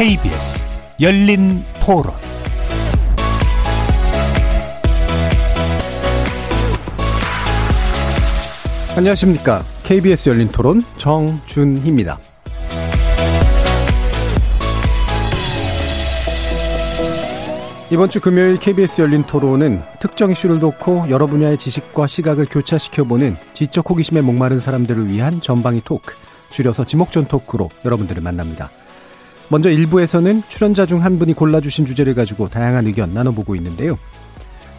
KBS 열린 토론 안녕하십니까. KBS 열린 토론 정준희입니다. 이번 주 금요일 KBS 열린 토론은 특정 이슈를 놓고 여러 분야의 지식과 시각을 교차시켜보는 지적 호기심에 목마른 사람들을 위한 전방위 토크, 줄여서 지목전 토크로 여러분들을 만납니다. 먼저 1부에서는 출연자 중 한 분이 골라주신 주제를 가지고 다양한 의견 나눠보고 있는데요.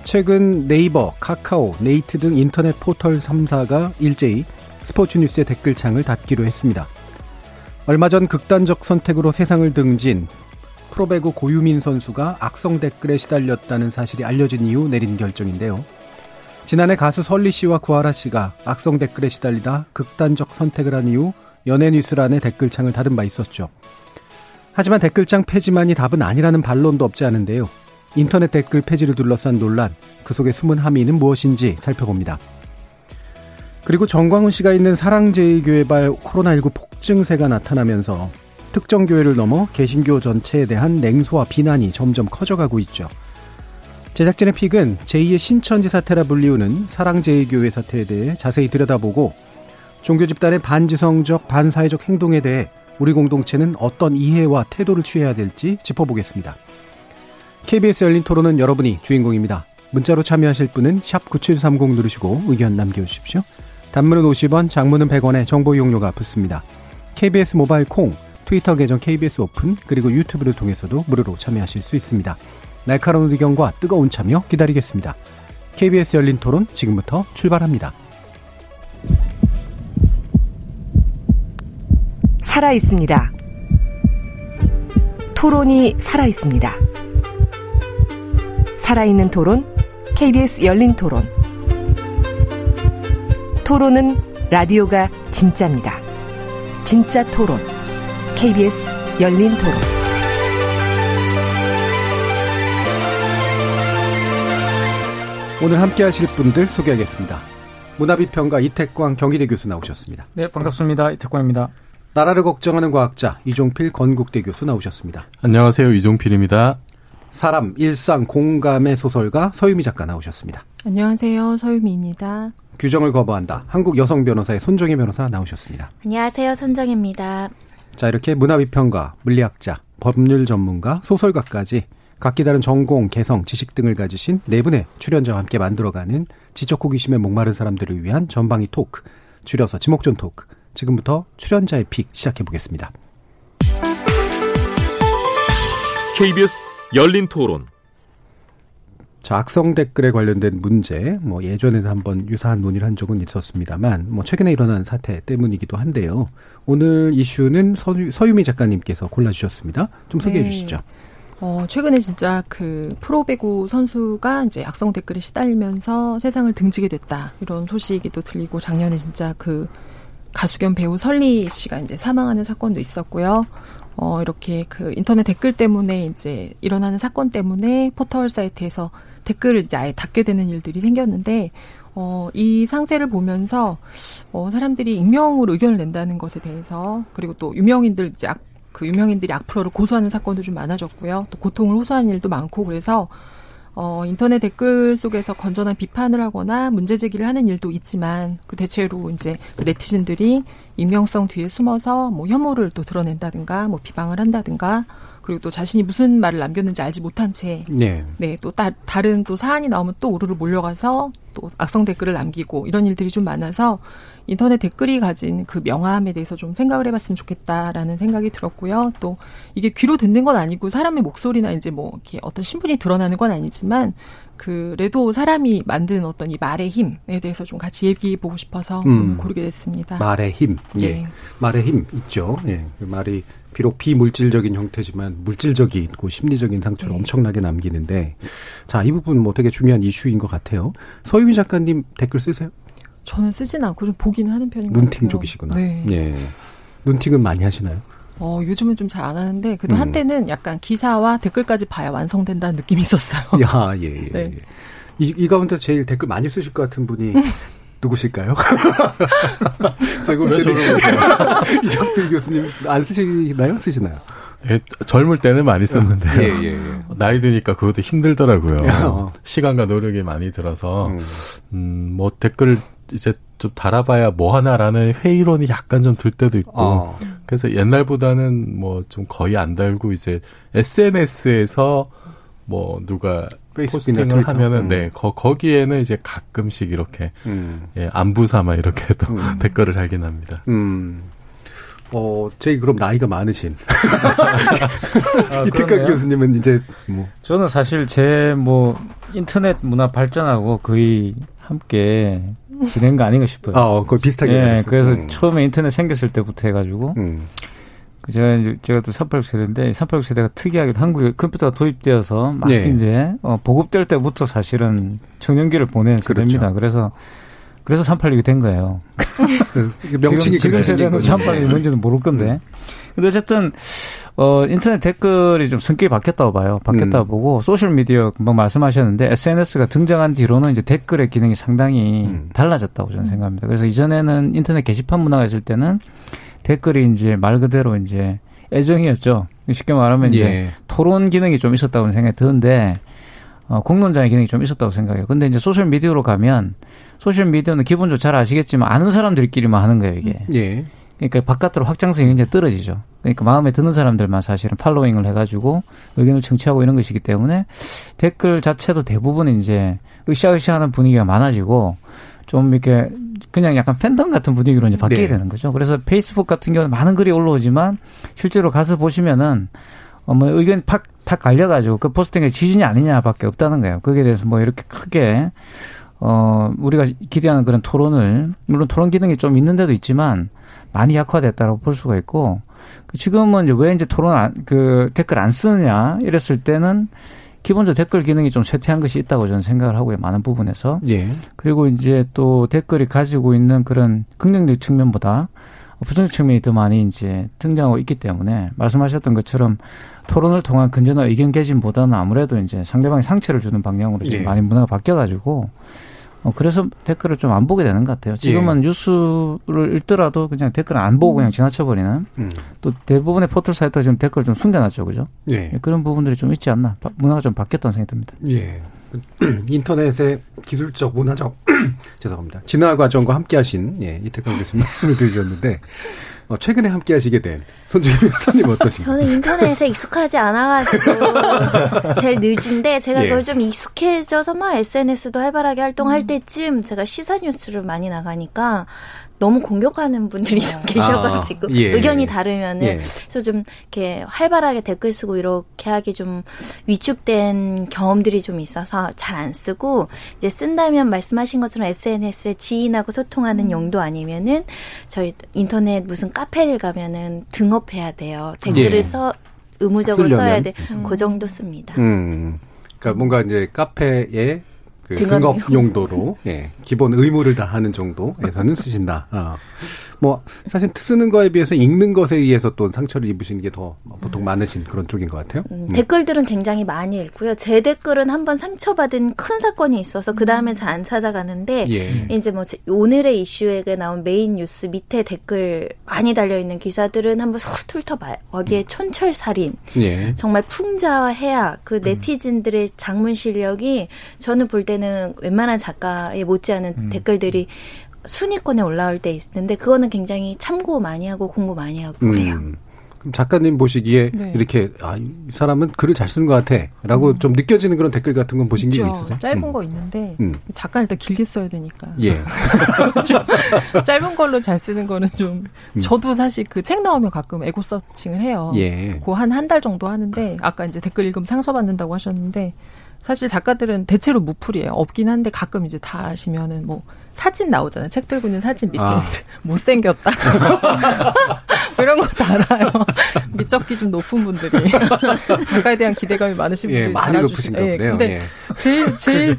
최근 네이버, 카카오, 네이트 등 인터넷 포털 3사가 일제히 스포츠 뉴스의 댓글창을 닫기로 했습니다. 얼마 전 극단적 선택으로 세상을 등진 프로배구 고유민 선수가 악성 댓글에 시달렸다는 사실이 알려진 이후 내린 결정인데요. 지난해 가수 설리 씨와 구하라 씨가 악성 댓글에 시달리다 극단적 선택을 한 이후 연예 뉴스란의 댓글창을 닫은 바 있었죠. 하지만 댓글창 폐지만이 답은 아니라는 반론도 없지 않은데요. 인터넷 댓글 폐지를 둘러싼 논란, 그 속에 숨은 함의는 무엇인지 살펴봅니다. 그리고 정광훈 씨가 있는 사랑제일교회발 코로나19 폭증세가 나타나면서 특정 교회를 넘어 개신교 전체에 대한 냉소와 비난이 점점 커져가고 있죠. 제작진의 픽은 제2의 신천지 사태라 불리우는 사랑제일교회 사태에 대해 자세히 들여다보고 종교 집단의 반지성적, 반사회적 행동에 대해 우리 공동체는 어떤 이해와 태도를 취해야 될지 짚어보겠습니다. KBS 열린 토론은 여러분이 주인공입니다. 문자로 참여하실 분은 9730 누르시고 의견 남겨주십시오. 단문은 50원, 장문은 100원의 정보 이용료가 붙습니다. KBS 모바일 콩, 트위터 계정 KBS 오픈, 그리고 유튜브를 통해서도 무료로 참여하실 수 있습니다. 날카로운 의견과 뜨거운 참여 기다리겠습니다. KBS 열린 토론 지금부터 출발합니다. 살아 있습니다. 토론이 살아 있습니다. 살아있는 토론, KBS 열린 토론. 토론은 라디오가 진짜입니다. 진짜 토론, KBS 열린 토론. 오늘 함께 하실 분들 소개하겠습니다. 문화비평가 이태광 경희대 교수 나오셨습니다. 네, 반갑습니다. 이태광입니다. 나라를 걱정하는 과학자 이종필 건국대 교수 나오셨습니다. 안녕하세요. 이종필입니다. 사람, 일상, 공감의 소설가 서유미 작가 나오셨습니다. 안녕하세요. 서유미입니다. 규정을 거부한다. 한국 여성 변호사의 손정혜 변호사 나오셨습니다. 안녕하세요. 손정혜입니다. 자, 이렇게 문화비평가, 물리학자, 법률 전문가, 소설가까지 각기 다른 전공, 개성, 지식 등을 가지신 네 분의 출연자와 함께 만들어가는 지적 호기심에 목마른 사람들을 위한 전방위 토크, 줄여서 지목전 토크. 지금부터 출연자의 pick 시작해 보겠습니다. KBS 열린 토론. 자, 악성 댓글에 관련된 문제, 뭐 예전에는 한번 유사한 논의를 한 적은 있었습니다만, 뭐 최근에 일어난 사태 때문이기도 한데요. 오늘 이슈는 서유, 서유미 작가님께서 골라주셨습니다. 좀 소개해 네. 주시죠. 어, 최근에 진짜 그 프로배구 선수가 이제 악성 댓글에 시달리면서 세상을 등지게 됐다. 이런 소식이 또 들리고 작년에 진짜 그 가수 겸 배우 설리 씨가 이제 사망하는 사건도 있었고요. 어, 이렇게 그 인터넷 댓글 때문에 이제 일어나는 사건 때문에 포털 사이트에서 댓글을 이제 아예 닫게 되는 일들이 생겼는데, 어, 이 상태를 보면서, 어, 사람들이 익명으로 의견을 낸다는 것에 대해서, 그리고 또 유명인들 이제 악, 그 유명인들이 악플러를 고소하는 사건도 좀 많아졌고요. 또 고통을 호소하는 일도 많고, 그래서, 어, 인터넷 댓글 속에서 건전한 비판을 하거나 문제 제기를 하는 일도 있지만, 그 대체로 이제 그 네티즌들이 익명성 뒤에 숨어서 뭐 혐오를 또 드러낸다든가, 뭐 비방을 한다든가, 그리고 또 자신이 무슨 말을 남겼는지 알지 못한 채, 네. 네, 또 따, 다른 또 사안이 나오면 또 우르르 몰려가서 또 악성 댓글을 남기고 이런 일들이 좀 많아서 인터넷 댓글이 가진 그 명함에 대해서 좀 생각을 해봤으면 좋겠다라는 생각이 들었고요. 또 이게 귀로 듣는 건 아니고 사람의 목소리나 이제 뭐 이렇게 어떤 신분이 드러나는 건 아니지만 그래도 사람이 만든 어떤 이 말의 힘에 대해서 좀 같이 얘기해 보고 싶어서 음. 고르게 됐습니다. 말의 힘. 예. 예. 말의 힘 있죠. 예. 그 말이 비록 비물질적인 형태지만 물질적인 고 심리적인 상처를 네. 엄청나게 남기는데 자, 이 부분 뭐 되게 중요한 이슈인 것 같아요. 서유미 작가님 댓글 쓰세요? 저는 쓰진 않고 좀 보기는 하는 편인 것 눈팅 같아요. 쪽이시구나. 네. 예. 눈팅은 많이 하시나요? 어, 요즘은 좀 잘 안 하는데 그래도 음. 한때는 약간 기사와 댓글까지 봐야 완성된다는 느낌이 있었어요. 야, 예, 예. 네. 예. 이, 이 가운데 제일 댓글 많이 쓰실 것 같은 분이 누구실까요? 제가 볼왜 저를? 이정필 교수님 안 쓰시나요? 쓰시나요? 예, 젊을 때는 많이 썼는데 예, 예, 예. 나이 드니까 그것도 힘들더라고요. 어. 시간과 노력이 많이 들어서 음. 음, 뭐 댓글 이제 좀 달아봐야 뭐 하나라는 회의론이 약간 좀 들 때도 있고 어. 그래서 옛날보다는 뭐 좀 거의 안 달고 이제 SNS에서 뭐 누가 페이스북이나 포스팅을 트위터. 하면은 음. 네 거, 거기에는 이제 가끔씩 이렇게 음. 예, 안부 삼아 이렇게 또 음. 댓글을 달긴 합니다. 음. 어, 제이 그럼 나이가 많으신 아, 이특각 그러네요. 교수님은 이제 뭐 저는 사실 제 뭐 인터넷 문화 발전하고 거의 함께 지낸 거 아닌가 싶어요. 아, 어, 거의 비슷하게 예. 그래서 음. 처음에 인터넷 생겼을 때부터 해가지고 음. 그 제가 이제 제가 또 386 세대인데 386 세대가 특이하게 한국에 컴퓨터가 도입되어서 막 예. 이제 어, 보급될 때부터 사실은 청년기를 보낸 그렇죠. 세대입니다. 그래서 그래서 386이 된 거예요. 그 명칭이 지금, 지금 세대는 거죠. 386이 예. 뭔지는 모를 건데. 근데 어쨌든 어 인터넷 댓글이 좀 성격이 바뀌었다고 봐요. 바뀌었다고 음. 보고 소셜 미디어 금방 말씀하셨는데 SNS가 등장한 뒤로는 이제 댓글의 기능이 상당히 음. 달라졌다고 저는 생각합니다. 그래서 이전에는 인터넷 게시판 문화가 있을 때는 댓글이 이제 말 그대로 이제 애정이었죠. 쉽게 말하면 이제 예. 토론 기능이 좀 있었다고 생각이 드는데 어, 공론장의 기능이 좀 있었다고 생각해요. 근데 이제 소셜 미디어로 가면 소셜 미디어는 기본적으로 잘 아시겠지만 아는 사람들끼리만 하는 거예요 이게. 예. 그러니까 바깥으로 확장성이 굉장히 떨어지죠. 그러니까 마음에 드는 사람들만 사실은 팔로잉을 해가지고 의견을 청취하고 이런 것이기 때문에 댓글 자체도 대부분 이제 으쌰으쌰하는 분위기가 많아지고 좀 이렇게 그냥 약간 팬덤 같은 분위기로 이제 바뀌게 네. 되는 거죠. 그래서 페이스북 같은 경우는 많은 글이 올라오지만 실제로 가서 보시면은 어, 뭐 의견 팍, 탁 갈려가지고 그 포스팅에 지진이 아니냐밖에 없다는 거예요. 거기에 대해서 뭐 이렇게 크게 어, 우리가 기대하는 그런 토론을, 물론 토론 기능이 좀 있는데도 있지만, 많이 약화됐다고 볼 수가 있고, 그 지금은 이제 왜 이제 토론 안, 그 댓글 안 쓰느냐, 이랬을 때는, 기본적으로 댓글 기능이 좀 쇠퇴한 것이 있다고 저는 생각을 하고요, 많은 부분에서. 예. 그리고 이제 또 댓글이 가지고 있는 그런 긍정적 측면보다 부정적 측면이 더 많이 이제 등장하고 있기 때문에 말씀하셨던 것처럼 토론을 통한 건전한 의견 개진보다는 아무래도 이제 상대방이 상처를 주는 방향으로 지금 예. 많이 문화가 바뀌어가지고 어 그래서 댓글을 좀 안 보게 되는 것 같아요. 지금은 뉴스를 읽더라도 그냥 댓글 안 보고 그냥 지나쳐버리는 음. 또 대부분의 포털 사이트가 지금 댓글 좀 숨겨놨죠, 그죠? 예. 그런 부분들이 좀 있지 않나 바- 문화가 좀 바뀌었다는 생각이 듭니다. 예. 인터넷의 기술적, 문화적, 죄송합니다. 진화 과정과 함께 하신, 예, 이태강 교수님 말씀을 드리셨는데, 어, 최근에 함께 하시게 된 손주희 변호사님 어떠신가요? 저는 인터넷에 익숙하지 않아가지고 제일 늦은데 제가 예. 그걸 좀 익숙해져서 막 SNS도 활발하게 활동할 때쯤 제가 시사 뉴스를 많이 나가니까 너무 공격하는 분들이 좀 계셔가지고 아, 예. 의견이 다르면은 예. 그래서 좀 이렇게 활발하게 댓글 쓰고 이렇게 하기 좀 위축된 경험들이 좀 있어서 잘 안 쓰고 이제 쓴다면 말씀하신 것처럼 SNS에 지인하고 소통하는 용도 아니면은 저희 인터넷 무슨 카페를 가면은 등업해야 돼요. 댓글을 예. 써 의무적으로 쓰려면. 써야 돼. 그 정도 씁니다. 음. 그러니까 뭔가 이제 카페에 그 등업 등업 용도로 예, 기본 의무를 다하는 정도에서는 쓰신다. 아. 뭐 사실 쓰는 거에 비해서 읽는 것에 의해서 또 상처를 입으시는 게 더 보통 많으신 그런 쪽인 것 같아요. 음, 음. 댓글들은 굉장히 많이 읽고요. 제 댓글은 한번 상처받은 큰 사건이 있어서 그 다음에 잘 안 찾아가는데 예. 이제 뭐 제- 오늘의 이슈에 나온 메인 뉴스 밑에 댓글 많이 달려 있는 기사들은 한번 쏙 훑어봐요. 거기에 촌철살인, 예. 정말 풍자와 해학, 음. 그 네티즌들의 작문 실력이 저는 볼 때는 웬만한 작가에 못지않은 음. 댓글들이 순위권에 올라올 때 있는데 그거는 굉장히 참고 많이 하고 공부 많이 하고 그래요. 음. 그럼 작가님 보시기에 네. 이렇게 아, 이 사람은 글을 잘 쓰는 것 같아라고 좀 느껴지는 그런 댓글 같은 건 보신 게 있죠. 있으세요? 짧은 음. 거 있는데 음. 작가 일단 길게 써야 되니까 예. 좀 짧은 걸로 잘 쓰는 거는 좀 음. 저도 사실 그 책 나오면 가끔 에고 서칭을 해요. 예. 그 한 한 달 정도 하는데 아까 이제 댓글 읽으면 상처 받는다고 하셨는데 사실 작가들은 대체로 무풀이에요. 없긴 한데 가끔 이제 다 하시면은 뭐 사진 나오잖아요. 책 들고 있는 사진 밑에 아. 못생겼다. 뭐 이런 거 달아요. 미적기 좀 높은 분들이 작가에 대한 기대감이 많으신 예, 분들이 많이 달아주시- 높으신가 예, 보네요. 근데 예. 제일 제일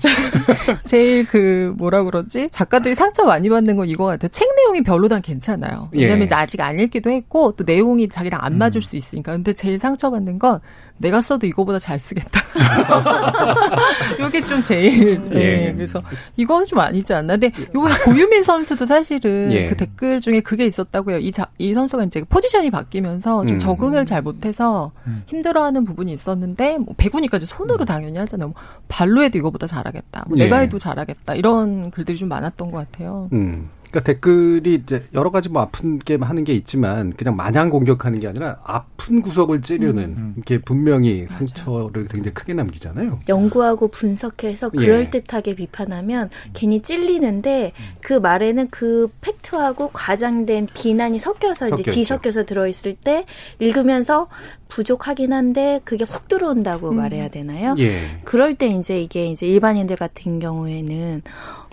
제일 그 뭐라 그러지 작가들이 상처 많이 받는 건 이거 같아요. 책 내용이 별로단 괜찮아요. 왜냐면 예. 이제 아직 안 읽기도 했고 또 내용이 자기랑 안 맞을 수 있으니까. 근데 제일 상처 받는 건 내가 써도 이거보다 잘 쓰겠다. 요게 좀 제일 예. 예. 그래서 이건 좀 아니지 않나. 근데 요번에 고유민 선수도 사실은 예. 그 댓글 중에 그게 있었다고요. 이, 자, 이 선수가 이제 포지션이 바뀌면서 좀 음. 적응을 잘 못해서 힘들어하는 부분이 있었는데 뭐 배구니까 이제 손으로 당연히 하잖아요. 뭐 발로 해도 이거보다 잘하겠다. 뭐 예. 내가 해도 잘하겠다. 이런 글들이 좀 많았던 것 같아요. 음. 그러니까 댓글이 이제 여러 가지 뭐 아픈 게 하는 게 있지만 그냥 마냥 공격하는 게 아니라 아픈 구석을 찌르는 이게 분명히 상처를 굉장히 크게 남기잖아요. 연구하고 분석해서 예. 그럴 듯하게 비판하면 괜히 찔리는데 그 말에는 그 팩트하고 과장된 비난이 섞여서 이제. 뒤섞여서 들어있을 때 읽으면서 부족하긴 한데 그게 훅 들어온다고 말해야 되나요? 예. 그럴 때 이제 이게 이제 일반인들 같은 경우에는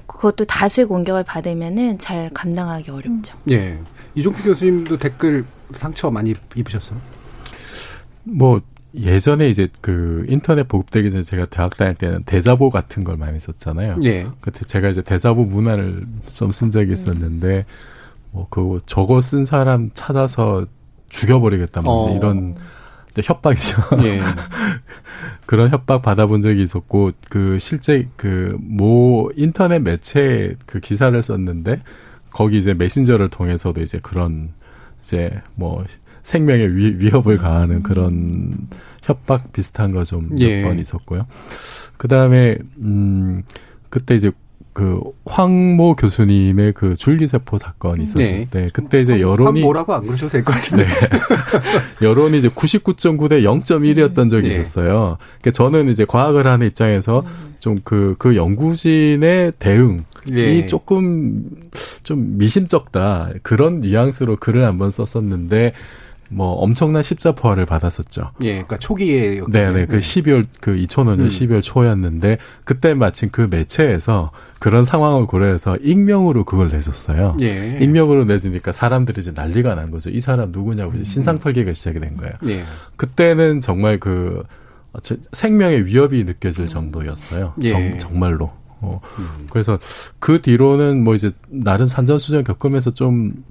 그것도 다수의 공격을 받으면은 잘 감당하기 어렵죠. 예. 이종필 교수님도 댓글 상처 많이 입으셨어요? 뭐 예전에 이제 그 인터넷 보급되기 전에 제가 대학 다닐 때는 대자보 같은 걸 많이 썼잖아요. 예. 그때 제가 이제 대자보 문안을 좀쓴 적이 있었는데 뭐 그거 저거 쓴 사람 찾아서 죽여버리겠다 뭐 어. 이런 협박이죠. 예. 그런 협박 받아본 적이 있었고 그 실제 그 모 인터넷 매체 그 기사를 썼는데 거기 이제 메신저를 통해서도 이제 그런 이제 뭐 생명의 위, 위협을 가하는 그런 협박 비슷한 거 좀몇 예. 번 있었고요. 그 다음에 음 그때 이제 그 황모 교수님의 그 줄기세포 사건이 있었을 네. 때 그때 이제 한 여론이 뭐라고 안 그러셔도 될 것 같은데. 네. 여론이 이제 99.9 대 0.1이었던 적이 네. 있었어요. 그러니까 저는 이제 과학을 하는 입장에서 좀 그, 그 연구진의 대응이 예. 조금 좀 미심쩍다. 그런 뉘앙스로 글을 한번 썼었는데, 뭐 엄청난 십자포화를 받았었죠. 예, 그러니까 초기에 네네, 그 12월, 그 2005년 음. 12월 초였는데, 그때 마침 그 매체에서 그런 상황을 고려해서 익명으로 그걸 내줬어요. 예. 익명으로 내주니까 사람들이 이제 난리가 난 거죠. 이 사람 누구냐고 이제 신상 털기가 시작이 된 거예요. 예. 그때는 정말 그 어, 저- 생명의 위협이 느껴질 정도였어요. 예. 정, 정말로. 어, 그래서 그 뒤로는 뭐 이제 나름 산전수전 겪으면서 좀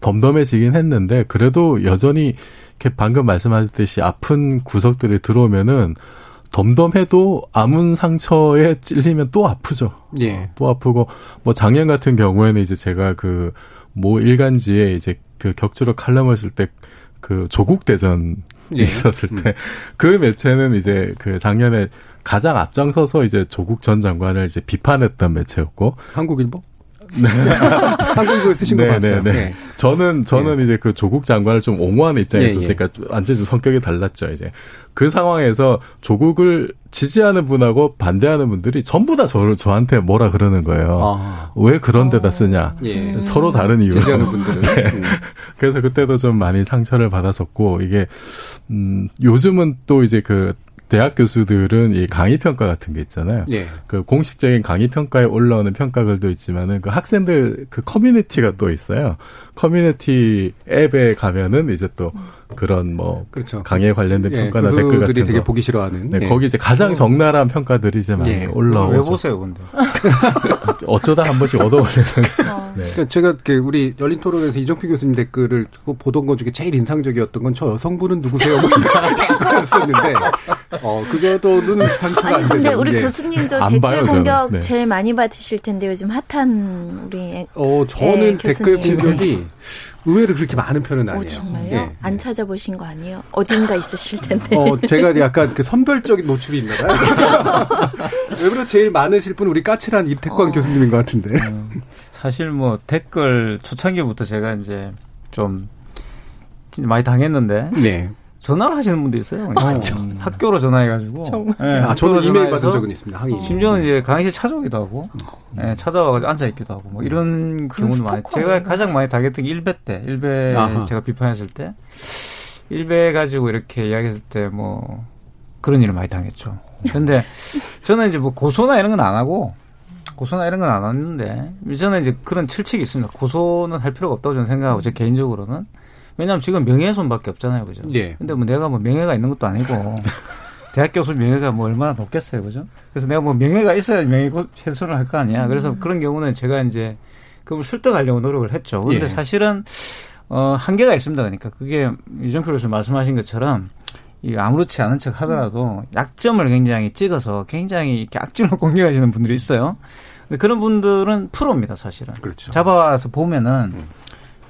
덤덤해지긴 했는데 그래도 여전히 이렇게 방금 말씀하셨듯이 아픈 구석들이 들어오면은 덤덤해도 아문 상처에 찔리면 또 아프죠. 예. 또 아프고 뭐 작년 같은 경우에는 이제 제가 그 모 일간지에 이제 그 격주로 칼럼을 쓸 때 그 조국 대전이 예. 있었을 때그 매체는 이제 그 작년에 가장 앞장서서 이제 조국 전 장관을 이제 비판했던 매체였고 한국일보? 한국일보에 쓰신 거 봤어요. 네. 예. 저는 저는 이제 그 조국 장관을 좀 옹호하는 입장에 예, 있었으니까 완전히 좀 성격이 달랐죠. 이제 그 상황에서 조국을 지지하는 분하고 반대하는 분들이 전부 다 저를 저한테 뭐라 그러는 거예요. 아. 왜 그런 데다 쓰냐? 예. 서로 다른 이유로. 지지하는 분들은. 음. 그래서 그때도 좀 많이 상처를 받았었고 이게 음 요즘은 또 이제 그 대학 교수들은 이 강의 평가 같은 게 있잖아요. 예. 그 공식적인 강의 평가에 올라오는 평가글도 있지만은 그 학생들 그 커뮤니티가 또 있어요. 커뮤니티 앱에 가면은 이제 또 그런 뭐 그렇죠. 강의에 관련된 예, 평가나 댓글 같은 교수들이 되게 거. 보기 싫어하는. 네, 예. 거기 이제 가장 적나라한 평가들이 이제 많이 예. 올라오죠. 왜 보세요, 근데? 어쩌다 한 번씩 얻어올리는. 네. 그러니까 제가 그 우리 열린 토론에서 이정필 교수님 댓글을 보던 것 중에 제일 인상적이었던 건 저 여성분은 누구세요? 뭐 이거였었는데 어 그거도는 상처가 아니 안 근데 되는 우리 게. 교수님도 안 댓글 봐요. 공격 네. 제일 많이 받으실 텐데 요즘 핫한 우리 어 저는 예, 댓글. 공격이 의외로 그렇게 많은 편은 아니에요. 오 정말요? 예. 안 찾아보신 거 아니에요? 어딘가 있으실 텐데. 어, 제가 약간 그 선별적인 노출이 있나 봐요. 외부로 제일 많으실 분 우리 까칠한 이태광 어. 교수님인 것 같은데. 사실 뭐 댓글 초창기부터 제가 이제 좀 진짜 많이 당했는데 네. 전화를 하시는 분도 있어요. 그냥. 음, 학교로 전화해가지고. 정말. 네, 아, 저는 이메일 받은 적은 있습니다. 항의. 심지어는 이제 강의실 찾아오기도 하고, 예, 찾아와가지고 앉아있기도 하고, 뭐 이런 그건 경우도 많아요. 스토커 제가? 가장 많이 당했던 게 1배 때, 1배 아하. 제가 비판했을 때, 1배 가지고 이렇게 이야기했을 때 뭐, 그런 일을 많이 당했죠. 근데 저는 이제 뭐 고소나 이런 건 안 하고, 고소나 이런 건안 했는데, 저는 이제 그런 철칙이 있습니다. 고소는 할 필요가 없다고 저는 생각하고, 제 개인적으로는. 왜냐하면 지금 명예훼손밖에 없잖아요, 그죠? 예. 근데 뭐 내가 뭐 명예가 있는 것도 아니고 대학 교수 명예가 뭐 얼마나 높겠어요, 그죠? 그래서 내가 뭐 명예가 있어야 명예훼손을 할 거 아니야. 그래서 그런 경우는 제가 이제 그걸 설득하려고 노력을 했죠. 근데 예. 사실은 어 한계가 있습니다. 그러니까 그게 이정표 교수 말씀하신 것처럼 이 아무렇지 않은 척 하더라도 약점을 굉장히 찍어서 굉장히 이렇게 악질로 공격하시는 분들이 있어요. 그런 분들은 프로입니다, 사실은. 그렇죠. 잡아와서 보면은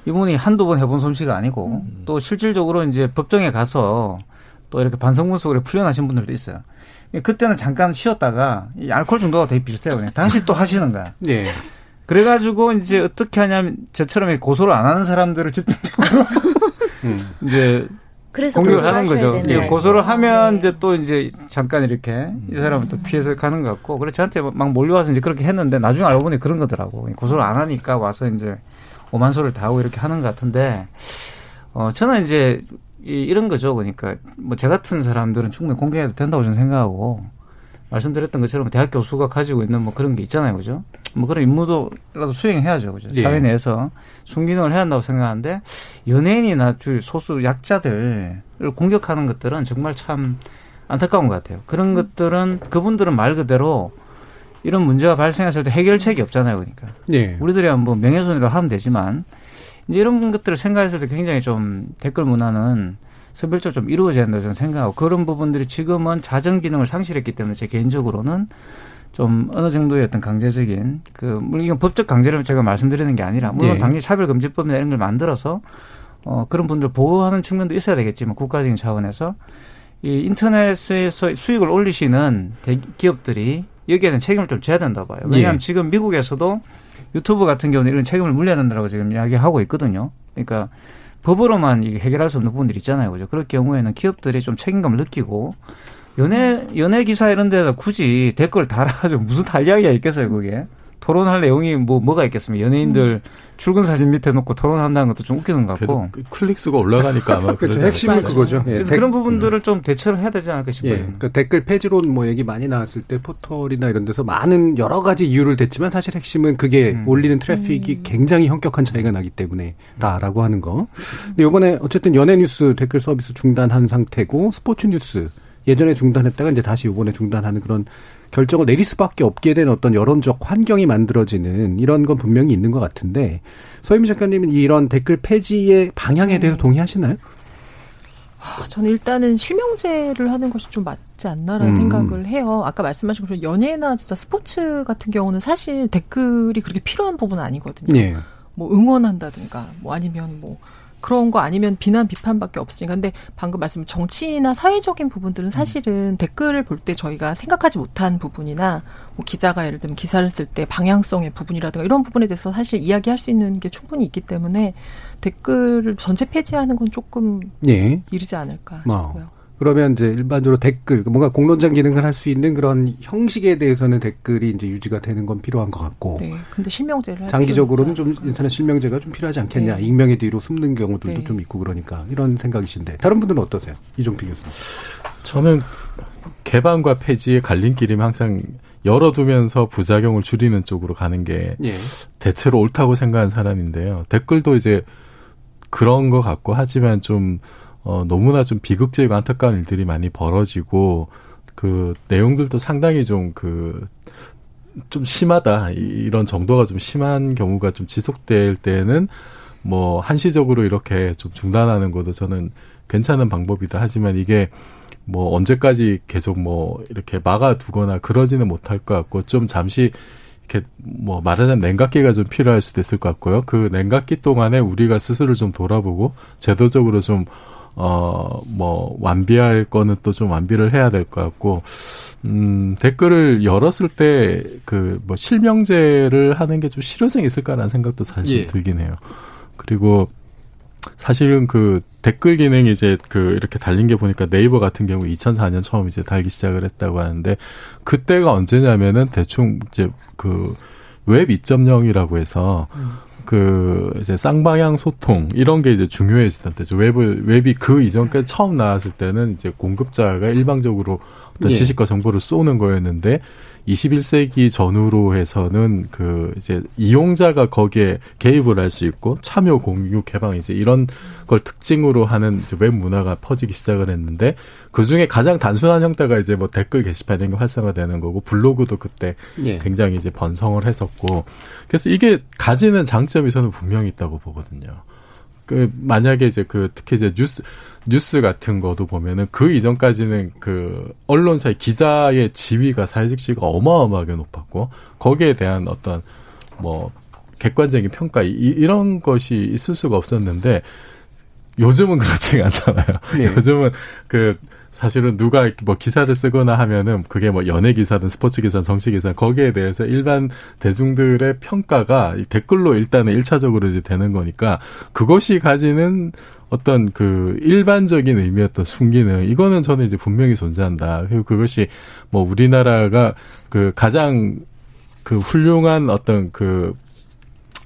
이분이 한두 번 해본 솜씨가 아니고 음. 또 실질적으로 이제 법정에 가서 또 이렇게 반성문 속으로 풀려나신 분들도 있어요. 그때는 잠깐 쉬었다가 이 알코올 중독과 되게 비슷해요. 그냥 다시 또 하시는 거야. 예. 그래가지고 이제 어떻게 하냐면 저처럼 고소를 안 하는 사람들을 집중적으로 음. 이제 그래서 공격을 하는 거죠. 예, 고소를 하면 네. 이제 또 이제 잠깐 이렇게 이 사람은 또 피해서 가는 것 같고 그래서 저한테 막 몰려와서 이제 그렇게 했는데 나중에 알고 보니 그런 거더라고. 고소를 안 하니까 와서 이제 오만 소를 다 하고 이렇게 하는 것 같은데 어 저는 이제 이, 이런 거죠. 그러니까 뭐 제 같은 사람들은 충분히 공개해도 된다고 저는 생각하고 말씀드렸던 것처럼 대학 교수가 가지고 있는 뭐 그런 게 있잖아요. 그죠? 뭐 그런 임무도라도 수행해야죠. 그죠? 예. 사회 내에서 순기능을 해야 한다고 생각하는데 연예인이나 주 소수 약자들을 공격하는 것들은 정말 참 안타까운 것 같아요. 그런 것들은 그분들은 말 그대로 이런 문제가 발생했을 때 해결책이 없잖아요. 그러니까. 예. 우리들이 뭐 명예훼손이라고 하면 되지만 이제 이런 것들을 생각했을 때 굉장히 좀 댓글 문화는 선별적으로 좀 이루어져야 한다고 저는 생각하고 그런 부분들이 지금은 자정 기능을 상실했기 때문에 제 개인적으로는 좀 어느 정도의 어떤 강제적인 그 물론 이건 법적 강제를 제가 말씀드리는 게 아니라 물론 예. 당연히 차별금지법이나 이런 걸 만들어서 어 그런 분들 보호하는 측면도 있어야 되겠지만 국가적인 차원에서 이 인터넷에서 수익을 올리시는 대- 기업들이 여기에는 책임을 좀 져야 된다 봐요. 왜냐하면 예. 지금 미국에서도 유튜브 같은 경우는 이런 책임을 물려야 된다고 지금 이야기하고 있거든요. 그러니까 법으로만 이게 해결할 수 없는 부분들이 있잖아요. 그죠? 그럴 경우에는 기업들이 좀 책임감을 느끼고 연예, 연예 기사 이런 데다 굳이 댓글 달아가지고 무슨 할 이야기가 있겠어요, 그게. 토론할 내용이 뭐, 뭐가 있겠습니까? 연예인들 출근 사진 밑에 놓고 토론한다는 것도 좀 웃기는 것 같고. 그래도 그 클릭 수가 올라가니까 아마 그렇죠. 핵심은. 그거죠. 예. 그래서 댓- 그런 부분들을 좀 대처를 해야 되지 않을까 싶어요. 예, 그러니까 댓글 폐지론 뭐 얘기 많이 나왔을 때 포털이나 이런 데서 많은 여러 가지 이유를 댔지만 사실 핵심은 그게 음. 올리는 트래픽이 굉장히 현격한 차이가 나기 때문에다라고 하는 거. 근데 이번에 어쨌든 연예 뉴스 댓글 서비스 중단한 상태고 스포츠 뉴스 예전에 중단했다가 이제 다시 이번에 중단하는 그런 결정을 내릴 수밖에 없게 된 어떤 여론적 환경이 만들어지는 이런 건 분명히 있는 것 같은데 서유미 작가님은 이런 댓글 폐지의 방향에 대해서 동의하시나요? 아, 저는 일단은 실명제를 하는 것이 좀 맞지 않나라는 음. 생각을 해요. 아까 말씀하신 것처럼 연예나 진짜 스포츠 같은 경우는 사실 댓글이 그렇게 필요한 부분은 아니거든요. 예. 뭐 응원한다든가 뭐 아니면 뭐 그런 거 아니면 비난 비판밖에 없으니까 근데 방금 말씀 정치나 사회적인 부분들은 사실은 댓글을 볼 때 저희가 생각하지 못한 부분이나 뭐 기자가 예를 들면 기사를 쓸 때 방향성의 부분이라든가 이런 부분에 대해서 사실 이야기할 수 있는 게 충분히 있기 때문에 댓글을 전체 폐지하는 건 조금 예. 이르지 않을까 어. 싶고요. 그러면 이제 일반적으로 댓글, 뭔가 공론장 기능을 할 수 있는 그런 형식에 대해서는 댓글이 이제 유지가 되는 건 필요한 것 같고. 네. 근데 실명제를 할 장기적으로는 좀 인터넷 실명제가 좀 필요하지 않겠냐. 네. 익명의 뒤로 숨는 경우들도 네. 좀 있고 그러니까 이런 생각이신데 다른 분들은 어떠세요? 이종필 교수님. 저는 개방과 폐지의 갈림길이면 항상 열어두면서 부작용을 줄이는 쪽으로 가는 게 예. 대체로 옳다고 생각하는 사람인데요. 댓글도 이제 그런 것 같고 하지만 좀 어, 너무나 좀 비극적이고 안타까운 일들이 많이 벌어지고 그 내용들도 상당히 좀그좀 심하다 이- 이런 정도가 좀 심한 경우가 좀 지속될 때는 뭐 한시적으로 이렇게 좀 중단하는 것도 저는 괜찮은 방법이다 하지만 이게 뭐 언제까지 계속 뭐 이렇게 막아두거나 그러지는 못할 것 같고 좀 잠시 이렇게 뭐 말하자면 냉각기가 좀 필요할 수도 있을 것 같고요. 그 냉각기 동안에 우리가 스스로를 좀 돌아보고 제도적으로 좀 어, 뭐, 완비할 거는 또 좀 완비를 해야 될 것 같고, 음, 댓글을 열었을 때, 그, 뭐, 실명제를 하는 게 좀 실효성이 있을까라는 생각도 사실 예. 들긴 해요. 그리고, 사실은 그 댓글 기능이 이제 그 이렇게 달린 게 보니까 네이버 같은 경우 2004년 처음 이제 달기 시작을 했다고 하는데 그때가 언제냐면은 대충 이제 그 웹 2.0이라고 해서 그 이제 쌍방향 소통 이런 게 이제 중요해지던 때죠. 웹을 웹이 그 이전까지 처음 나왔을 때는 이제 공급자가 일방적으로 어떤 예. 지식과 정보를 쏘는 거였는데 21세기 전후로 해서는 그 이제 이용자가 거기에 개입을 할 수 있고 참여 공유 개방 이제 이런 걸 특징으로 하는 웹 문화가 퍼지기 시작을 했는데 그 중에 가장 단순한 형태가 이제 뭐 댓글 게시판 이런 게 활성화되는 거고 블로그도 그때 예. 굉장히 이제 번성을 했었고 그래서 이게 가지는 장점이 저는 분명히 있다고 보거든요. 그 만약에 이제 그 특히 이제 뉴스 뉴스 같은 거도 보면은 그 이전까지는 그 언론사의 기자의 지위가 사회적 지위가 어마어마하게 높았고 거기에 대한 어떤 뭐 객관적인 평가 이, 이런 것이 있을 수가 없었는데 요즘은 그렇지가 않잖아요. 네. 요즘은 그 사실은 누가 뭐 기사를 쓰거나 하면은 그게 뭐 연예 기사든 스포츠 기사든 정치 기사 거기에 대해서 일반 대중들의 평가가 이 댓글로 일단은 일차적으로 이제 되는 거니까 그것이 가지는 어떤 그 일반적인 의미였던 순기능 이거는 저는 이제 분명히 존재한다. 그리고 그것이 뭐 우리나라가 그 가장 그 훌륭한 어떤 그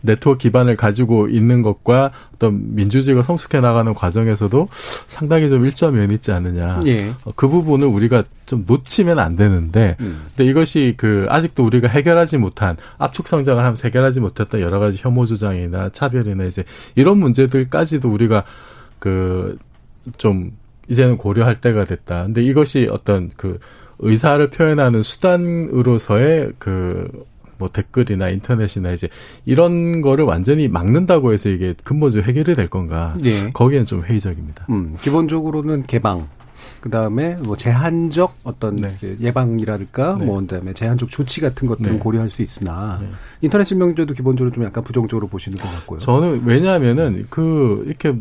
네트워크 기반을 가지고 있는 것과 어떤 민주주의가 성숙해 나가는 과정에서도 상당히 좀 일점이 있지 않느냐. 예. 어, 그 부분을 우리가 좀 놓치면 안 되는데, 음. 근데 이것이 그 아직도 우리가 해결하지 못한 압축 성장을 하면서 해결하지 못했던 여러 가지 혐오 주장이나 차별이나 이제 이런 문제들까지도 우리가 그좀 이제는 고려할 때가 됐다. 근데 이것이 어떤 그 의사를 표현하는 수단으로서의 그 뭐 댓글이나 인터넷이나 이제 이런 거를 완전히 막는다고 해서 이게 근본적으로 해결이 될 건가? 예. 거기엔 좀 회의적입니다. 음, 기본적으로는 개방. 그 다음에 뭐 제한적 어떤 네. 그 예방이랄까, 네. 뭐 그다음에 제한적 조치 같은 것들은 네. 고려할 수 있으나 네. 인터넷 실명제도 기본적으로 좀 약간 부정적으로 보시는 것 같고요. 저는 왜냐하면은 그 이렇게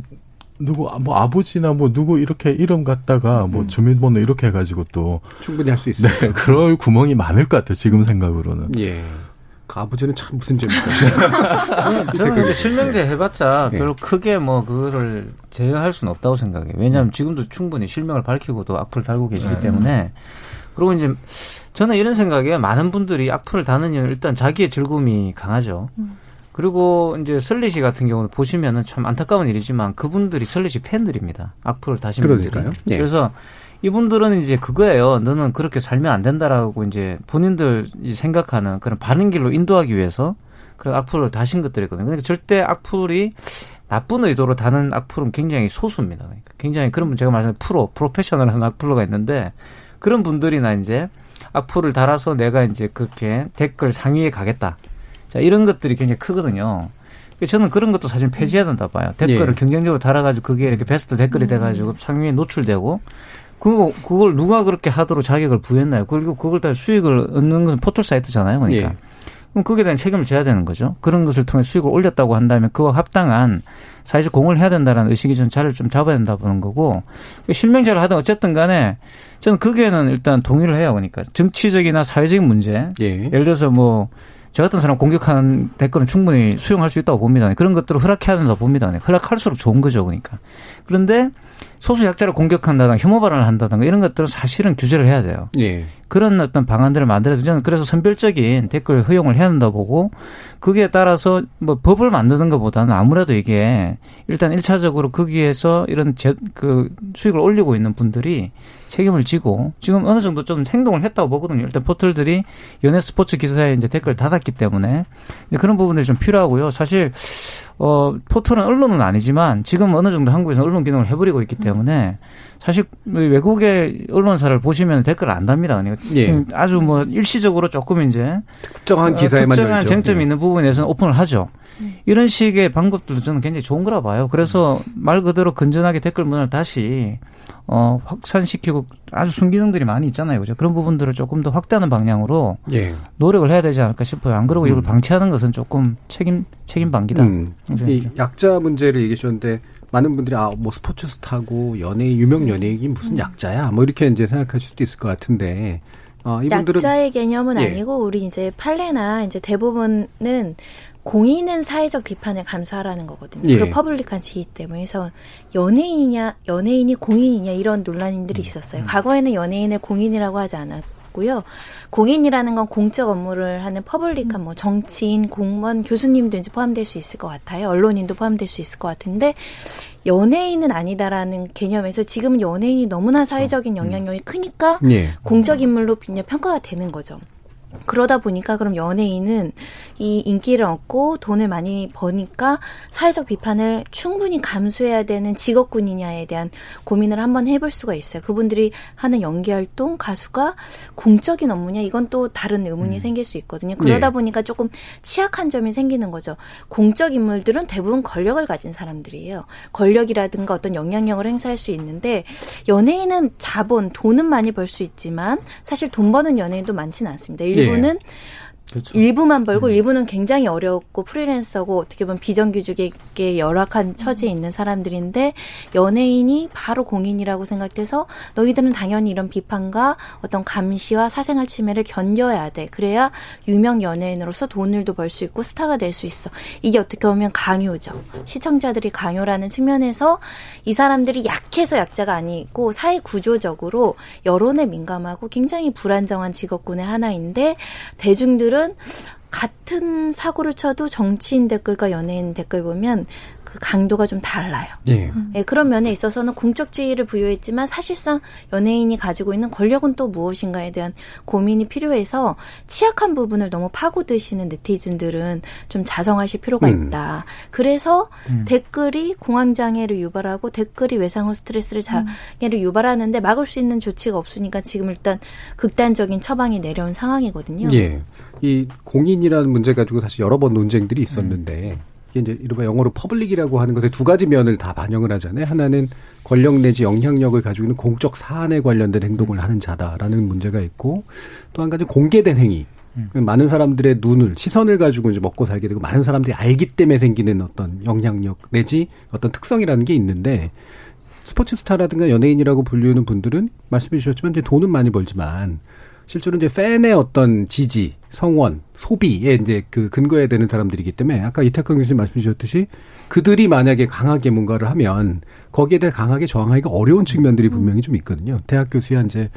누구 뭐 아버지나 뭐 누구 이렇게 이름 갖다가 뭐 음. 주민번호 이렇게 해가지고 또 충분히 할 수 있어요. 네, 그럴 구멍이 많을 것 같아요. 지금 생각으로는. 예. 그 아버지는 참 무슨 죄입니까? 저는 근데 실명제 해봤자 예. 별로 크게 뭐 그거를 제어할 수는 없다고 생각해요. 왜냐하면 지금도 충분히 실명을 밝히고도 악플 달고 계시기 네. 때문에 그리고 이제 저는 이런 생각에 많은 분들이 악플을 다는 이유는 일단 자기의 즐거움이 강하죠. 그리고 이제 설리 씨 같은 경우는 보시면은 참 안타까운 일이지만 그분들이 설리 씨 팬들입니다. 악플을 다신 분들이. 그러니까요. 예. 그래서 이분들은 이제 그거예요. 너는 그렇게 살면 안 된다라고 이제 본인들 이 생각하는 그런 바른 길로 인도하기 위해서 그런 악플을 다신 것들이거든요. 그러니까 절대 악플이 나쁜 의도로 다는 악플은 굉장히 소수입니다. 그러니까 굉장히 그런 분 제가 말하는 프로, 프로페셔널한 악플러가 있는데 그런 분들이나 이제 악플을 달아서 내가 이제 그렇게 댓글 상위에 가겠다. 자, 이런 것들이 굉장히 크거든요. 그래서 저는 그런 것도 사실 폐지해야 된다 봐요. 댓글을 예. 경쟁적으로 달아가지고 그게 이렇게 베스트 댓글이 돼가지고 상위에 노출되고 그거 그걸 누가 그렇게 하도록 자격을 부여했나요? 그리고 그걸 다 수익을 얻는 것은 포털 사이트잖아요. 그러니까. 예. 그럼 거기에 대한 책임을 져야 되는 거죠. 그런 것을 통해 수익을 올렸다고 한다면 그와 합당한 사회적 공을 해야 된다는 의식이 전 자리를 좀 잡아야 된다 보는 거고 실명제를 하든 어쨌든 간에 저는 거기에는 일단 동의를 해요. 그러니까 정치적이나 사회적인 문제 예. 예를 들어서 뭐저 같은 사람 공격하는 댓글은 충분히 수용할 수 있다고 봅니다. 그런 것들을 허락해야 된다고 봅니다. 허락할수록 좋은 거죠. 그러니까. 그런데 소수 약자를 공격한다든가 혐오 발언을 한다든가 이런 것들은 사실은 규제를 해야 돼요. 예. 그런 어떤 방안들을 만들어야 저는 그래서 선별적인 댓글 허용을 해야 된다 보고 거기에 따라서 뭐 법을 만드는 것보다는 아무래도 이게 일단 일차적으로 거기에서 이런 제, 그 수익을 올리고 있는 분들이 책임을 지고 지금 어느 정도 좀 행동을 했다고 보거든요. 일단 포털들이 연예 스포츠 기사에 이제 댓글 달았기 때문에 이제 그런 부분들이 좀 필요하고요. 사실 어 포털은 언론은 아니지만 지금 어느 정도 한국에서 언론 기능을 해버리고 있기 때문에 사실 외국의 언론사를 보시면 댓글 안 답니다. 그러니까 예. 아주 뭐 일시적으로 조금 이제 특정한 기사에만 어, 특정한 열죠. 쟁점이 예. 있는 부분에서는 오픈을 하죠. 이런 식의 방법들도 저는 굉장히 좋은 거라 봐요. 그래서 말 그대로 건전하게 댓글 문화를 다시 어 확산시키고 아주 순기능들이 많이 있잖아요. 그죠? 그런 부분들을 조금 더 확대하는 방향으로 예. 노력을 해야 되지 않을까 싶어요. 안 그러고 이걸 방치하는 것은 조금 책임 책임 방기다. 음. 이 약자 문제를 얘기해 주셨는데 많은 분들이 아 뭐 스포츠 스타고 연예인 유명 연예인이 무슨 약자야 뭐 이렇게 이제 생각하실 수도 있을 것 같은데 어, 이분들은 약자의 개념은 예. 아니고 우리 이제 판례나 이제 대부분은 공인은 사회적 비판을 감수하라는 거거든요. 예. 그 public한 지위 때문에 그래서 연예인이냐 연예인이 공인이냐 이런 논란들이 있었어요. 과거에는 연예인을 공인이라고 하지 않았고요. 공인이라는 건 공적 업무를 하는 public한 뭐 정치인, 공무원, 교수님도 이제 포함될 수 있을 것 같아요. 언론인도 포함될 수 있을 것 같은데 연예인은 아니다라는 개념에서 지금은 연예인이 너무나 사회적인 영향력이 크니까 예. 공적 인물로 평가가 되는 거죠. 그러다 보니까 그럼 연예인은 이 인기를 얻고 돈을 많이 버니까 사회적 비판을 충분히 감수해야 되는 직업군이냐에 대한 고민을 한번 해볼 수가 있어요. 그분들이 하는 연기 활동, 가수가 공적인 업무냐 이건 또 다른 의문이 생길 수 있거든요. 그러다 예. 보니까 조금 취약한 점이 생기는 거죠. 공적 인물들은 대부분 권력을 가진 사람들이에요. 권력이라든가 어떤 영향력을 행사할 수 있는데 연예인은 자본, 돈은 많이 벌 수 있지만 사실 돈 버는 연예인도 많지는 않습니다. 일부 는 그렇죠. 일부만 벌고 일부는 굉장히 어렵고 프리랜서고 어떻게 보면 비정규직에게 열악한 처지에 있는 사람들인데 연예인이 바로 공인이라고 생각돼서 너희들은 당연히 이런 비판과 어떤 감시와 사생활 침해를 견뎌야 돼. 그래야 유명 연예인으로서 돈을도 벌 수 있고 스타가 될 수 있어. 이게 어떻게 보면 강요죠. 시청자들이 강요라는 측면에서 이 사람들이 약해서 약자가 아니고 사회 구조적으로 여론에 민감하고 굉장히 불안정한 직업군의 하나인데 대중들은 같은 사고를 쳐도 정치인 댓글과 연예인 댓글 보면 그 강도가 좀 달라요. 예. 예, 그런 면에 있어서는 공적 지위를 부여했지만 사실상 연예인이 가지고 있는 권력은 또 무엇인가에 대한 고민이 필요해서 취약한 부분을 너무 파고드시는 네티즌들은 좀 자성하실 필요가 음. 있다. 그래서 댓글이 공황장애를 유발하고 댓글이 외상 후 스트레스를 장애를 유발하는데 막을 수 있는 조치가 없으니까 지금 일단 극단적인 처방이 내려온 상황이거든요. 예. 이 공인이라는 문제 가지고 사실 여러 번 논쟁들이 있었는데 이게 이제 이른바 영어로 public이라고 하는 것의 두 가지 면을 다 반영을 하잖아요. 하나는 권력 내지 영향력을 가지고 있는 공적 사안에 관련된 행동을 하는 자다라는 문제가 있고 또 한 가지 공개된 행위. 많은 사람들의 눈을 시선을 가지고 이제 먹고 살게 되고 많은 사람들이 알기 때문에 생기는 어떤 영향력 내지 어떤 특성이라는 게 있는데 스포츠 스타라든가 연예인이라고 불리는 분들은 말씀해 주셨지만 이제 돈은 많이 벌지만 실제로 이제 팬의 어떤 지지, 성원, 소비에 이제 그 근거해야 되는 사람들이기 때문에 아까 이태강 교수님 말씀 주셨듯이 그들이 만약에 강하게 뭔가를 하면 거기에 대해 강하게 저항하기가 어려운 측면들이 분명히 좀 있거든요. 대학 교수야 이제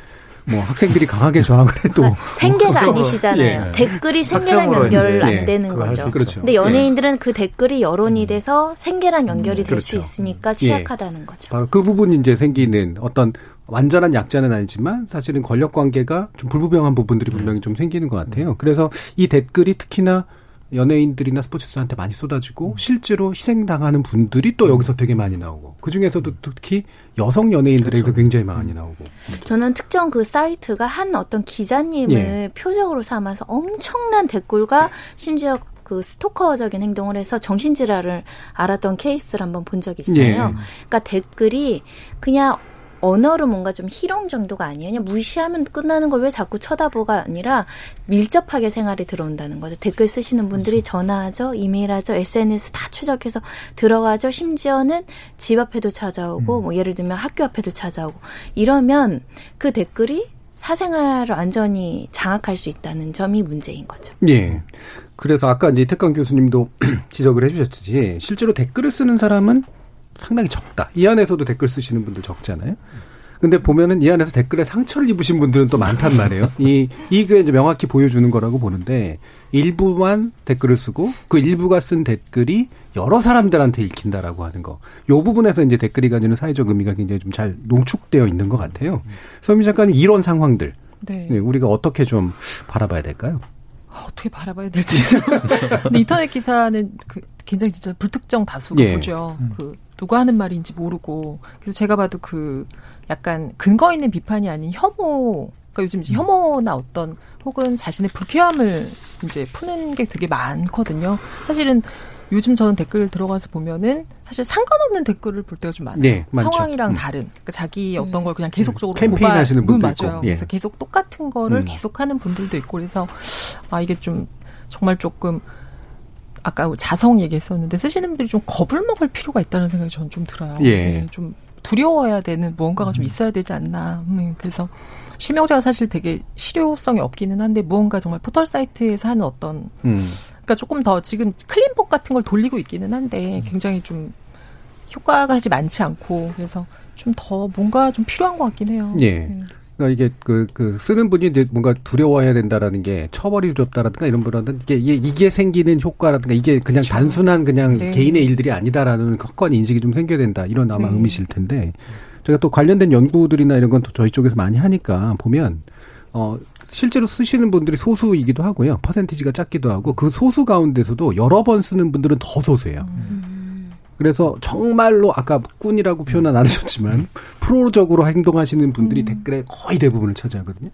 뭐 학생들이 강하게 저항을 해도 생계가 아니시잖아요. 예. 댓글이 생계랑 연결 이제, 안 예, 되는 거죠. 그렇죠. 근데 연예인들은 그 댓글이 여론이 돼서 생계랑 연결이 될수 그렇죠. 있으니까 취약하다는 거죠. 바로 그 부분이 이제 생기는 어떤 완전한 약자는 아니지만 사실은 권력 관계가 좀 불분명한 부분들이 분명히 좀 생기는 것 같아요. 그래서 이 댓글이 특히나 연예인들이나 스포츠스한테 많이 쏟아지고 실제로 희생당하는 분들이 또 여기서 되게 많이 나오고 그 중에서도 특히 여성 연예인들에게서 굉장히 많이 나오고 저는 특정 그 사이트가 한 어떤 기자님을 예. 표적으로 삼아서 엄청난 댓글과 심지어 그 스토커적인 행동을 해서 정신질환을 알았던 케이스를 한번 본 적이 있어요. 예. 그러니까 댓글이 그냥 언어로 뭔가 좀 희롱 정도가 아니에요. 그냥 무시하면 끝나는 걸 왜 자꾸 쳐다보가 아니라 밀접하게 생활에 들어온다는 거죠. 댓글 쓰시는 분들이 전화하죠, 이메일하죠, SNS 다 추적해서 들어가죠. 심지어는 집 앞에도 찾아오고, 뭐 예를 들면 학교 앞에도 찾아오고 이러면 그 댓글이 사생활을 완전히 장악할 수 있다는 점이 문제인 거죠. 예. 그래서 아까 이제 태강 교수님도 지적을 해주셨듯이 실제로 댓글을 쓰는 사람은 상당히 적다. 이 안에서도 댓글 쓰시는 분들 적잖아요. 근데 보면은 이 안에서 댓글에 상처를 입으신 분들은 또 많단 말이에요. 이, 이게 이제 명확히 보여주는 거라고 보는데, 일부만 댓글을 쓰고, 그 일부가 쓴 댓글이 여러 사람들한테 읽힌다라고 하는 거. 요 부분에서 이제 댓글이 가지는 사회적 의미가 굉장히 좀 잘 농축되어 있는 것 같아요. 서민 작가님, 이런 상황들, 네. 네, 우리가 어떻게 좀 바라봐야 될까요? 아, 어떻게 바라봐야 될지. 근데 인터넷 기사는 그 굉장히 진짜 불특정 다수가 예. 보죠. 그 누가 하는 말인지 모르고. 그래서 제가 봐도 그 약간 근거 있는 비판이 아닌 혐오. 그러니까 요즘 이제 혐오나 어떤 혹은 자신의 불쾌함을 이제 푸는 게 되게 많거든요. 사실은 요즘 저는 댓글 들어가서 보면은 사실 상관없는 댓글을 볼 때가 좀 많아요. 네, 많죠. 상황이랑 음. 다른. 그러니까 자기 어떤 걸 그냥 계속적으로 캠페인 고발- 하시는 분도 음, 있고. 맞아요. 예. 그래서 계속 똑같은 거를 음. 계속하는 분들도 있고 그래서 아 이게 좀 정말 조금 아까 자성 얘기했었는데 쓰시는 분들이 좀 겁을 먹을 필요가 있다는 생각이 저는 좀 들어요. 예. 네, 좀 두려워야 되는 무언가가 좀 있어야 되지 않나. 음, 그래서 실명제가 사실 되게 실효성이 없기는 한데 무언가 정말 포털 사이트에서 하는 어떤 음. 그러니까 조금 더 지금 클린복 같은 걸 돌리고 있기는 한데 굉장히 좀 효과가 아직 많지 않고 그래서 좀 더 뭔가 좀 필요한 것 같긴 해요. 예. 네. 그러니까 이게 그, 그 쓰는 분이 뭔가 두려워해야 된다라는 게 처벌이 두렵다라든가 이런 분들은 이게, 이게, 생기는 효과라든가 이게 그냥 단순한 그냥 네. 개인의 일들이 아니다라는 확고한 인식이 좀 생겨야 된다 이런 아마 네. 의미실 텐데 제가 또 관련된 연구들이나 이런 건또 저희 쪽에서 많이 하니까 보면 어, 실제로 쓰시는 분들이 소수이기도 하고요. 퍼센티지가 작기도 하고 그 소수 가운데서도 여러 번 쓰는 분들은 더 소수예요. 그래서 정말로 아까 꾼이라고 표현은 안 하셨지만 프로적으로 행동하시는 분들이 댓글에 거의 대부분을 차지하거든요.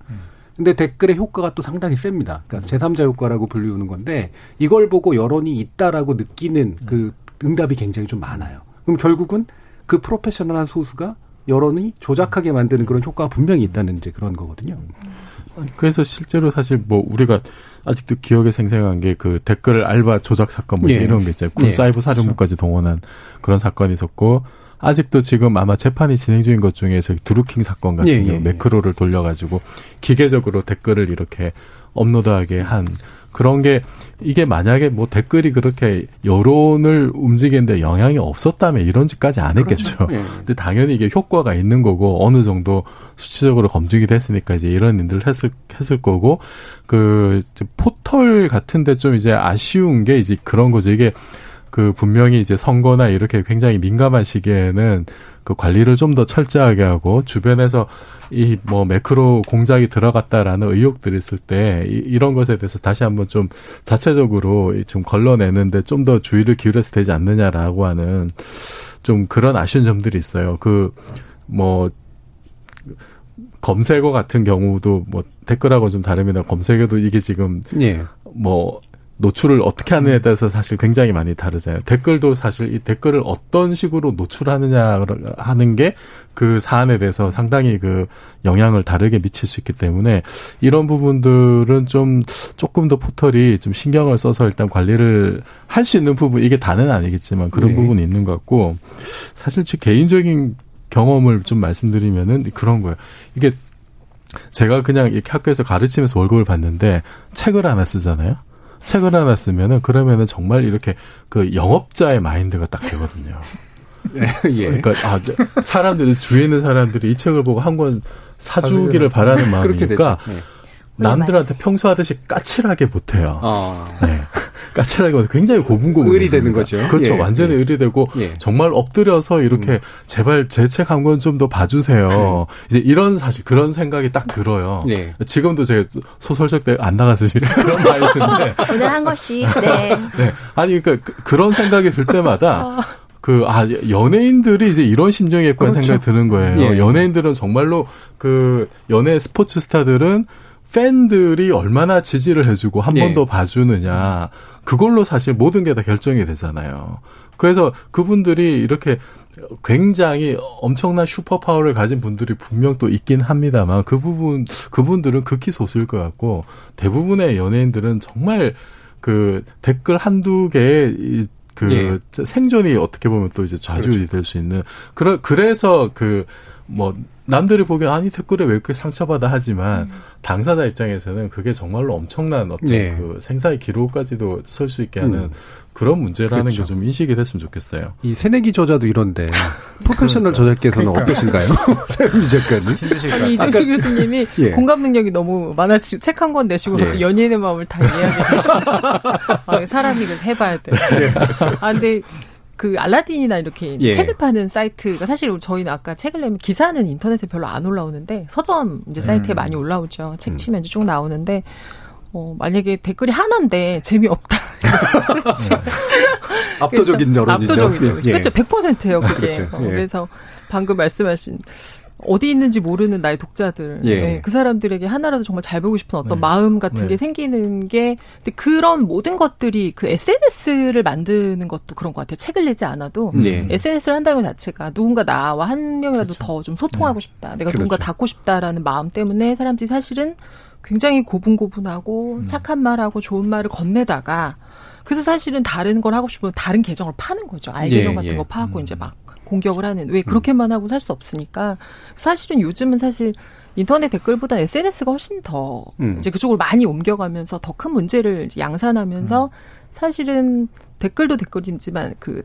근데 댓글의 효과가 또 상당히 셉니다. 그러니까 제3자 효과라고 불리우는 건데 이걸 보고 여론이 있다라고 느끼는 그 응답이 굉장히 좀 많아요. 그럼 결국은 그 프로페셔널한 소수가 여론이 조작하게 만드는 그런 효과가 분명히 있다는 이제 그런 거거든요. 그래서 실제로 사실 뭐 우리가 아직도 기억에 생생한 게 그 댓글 알바 조작 사건 뭐 예. 이런 게 있잖아요. 군 예. 사이버 사령부까지 동원한 그런 사건이 있었고 아직도 지금 아마 재판이 진행 중인 것 중에 저기 드루킹 사건 같은 예, 경우 예, 예. 매크로를 돌려가지고 기계적으로 댓글을 이렇게 업로드하게 한 그런 게 이게 만약에 뭐 댓글이 그렇게 여론을 움직이는데 영향이 없었다면 이런 짓까지 안 했겠죠. 예. 근데 당연히 이게 효과가 있는 거고 어느 정도 수치적으로 검증이 됐으니까 이제 이런 일들을 했을 했을 거고 그 포털 같은데 좀 이제 아쉬운 게 이제 그런 거죠. 이게 그 분명히 이제 선거나 이렇게 굉장히 민감한 시기에는 그 관리를 좀 더 철저하게 하고 주변에서 이 뭐 매크로 공작이 들어갔다라는 의혹들이 있을 때 이, 이런 것에 대해서 다시 한번 좀 자체적으로 이좀 걸러내는데 좀 더 주의를 기울여서 되지 않느냐라고 하는 좀 그런 아쉬운 점들이 있어요. 그 뭐 검색어 같은 경우도 뭐 댓글하고 좀 다릅니다. 검색어도 이게 지금 예. 뭐 노출을 어떻게 하느냐에 따라서 사실 굉장히 많이 다르잖아요. 댓글도 사실 이 댓글을 어떤 식으로 노출하느냐 하는 게 그 사안에 대해서 상당히 그 영향을 다르게 미칠 수 있기 때문에 이런 부분들은 좀 조금 더 포털이 좀 신경을 써서 일단 관리를 할 수 있는 부분 이게 다는 아니겠지만 그런 네. 부분이 있는 것 같고 사실 제 개인적인 경험을 좀 말씀드리면은 그런 거예요. 이게 제가 그냥 이렇게 학교에서 가르치면서 월급을 받는데 책을 하나 쓰잖아요. 책을 하나 쓰면은 그러면은 정말 이렇게 그 영업자의 마인드가 딱 되거든요. 예. 그러니까 아 사람들이 주위에 있는 사람들이 이 책을 보고 한 권 사주기를 바라는 그렇게 되죠. 마음이니까 예. 남들한테 평소 하듯이 까칠하게 못해요. 어. 네. 까칠하게 못해. 굉장히 고분고분. 의리되는 거죠. 그렇죠. 예, 완전히 예. 의리되고 예. 정말 엎드려서 이렇게 음. 제발 제 책 한 권 좀 더 봐주세요. 이제 이런 사실 그런 생각이 딱 들어요. 예. 지금도 제가 소설책 때 안 나가서 지금 그런 마인드인데 오늘 한 것이 네. 네. 아니, 그러니까 그- 그런 생각이 들 때마다 그, 아, 연예인들이 이제 이런 심정이겠구나 그렇죠. 생각이 드는 거예요. 예. 연예인들은 정말로 그 연예 스포츠 스타들은 팬들이 얼마나 지지를 해주고 한번 예. 더 봐주느냐. 그걸로 사실 모든 게 다 결정이 되잖아요. 그래서 그분들이 이렇게 굉장히 엄청난 슈퍼 파워를 가진 분들이 분명 또 있긴 합니다만 그 부분 그분들은 극히 소수일 것 같고 대부분의 연예인들은 정말 그 댓글 한두 개의 이- 그 예. 생존이 어떻게 보면 또 이제 좌지우지 될수 있는 그러 그래서 그 뭐 남들이 보기엔 아니 댓글에 왜 이렇게 상처받아 하지만 당사자 입장에서는 그게 정말로 엄청난 어떤 예. 그 생사의 기록까지도 설 수 있게 하는 음. 그런 문제라는 그렇죠. 게좀 인식이 됐으면 좋겠어요. 이 새내기 저자도 이런데 프로페셔널 저자께서는 어떠신가요? 최은미 작가님. 아니 이종수 교수님이 예. 공감 능력이 너무 많아지고 책 한 권 내시고 예. 연예인의 마음을 다 이해하게 되시고 아, 사람이 그래서 해봐야 돼. 아 근데 그 알라딘이나 이렇게 예. 책을 파는 사이트가 사실 저희는 아까 책을 내면 기사는 인터넷에 별로 안 올라오는데 서점 이제 사이트에 많이 올라오죠. 책 치면 이제 쭉 나오는데 어 만약에 댓글이 하나인데 재미없다. 압도적인 그래서 여론이죠. 압도적이죠. 예. 그렇죠. 100%예요, 그게. 그렇죠. 어, 예. 그래서 방금 말씀하신 어디 있는지 모르는 나의 독자들, 예. 네, 그 사람들에게 하나라도 정말 잘 보고 싶은 어떤 네. 마음 같은 네. 게 생기는 게, 근데 그런 모든 것들이 그 SNS를 만드는 것도 그런 것 같아요. 책을 내지 않아도 예. SNS를 한다는 것 자체가 누군가 나와 한 명이라도 더좀 소통하고 싶다. 내가 누군가 그렇죠. 닿고 싶다라는 마음 때문에 사람들이 사실은 굉장히 고분고분하고 음. 착한 말하고 좋은 말을 건네다가 그래서 사실은 다른 걸 하고 싶으면 다른 계정을 파는 거죠. 알 예, 계정 같은 예. 거 파고 이제 막 공격을 하는 왜 그렇게만 하고 살 수 없으니까 사실은 요즘은 사실 인터넷 댓글보다 SNS가 훨씬 더 음. 이제 그쪽으로 많이 옮겨가면서 더 큰 문제를 양산하면서 사실은 댓글도 댓글이지만 그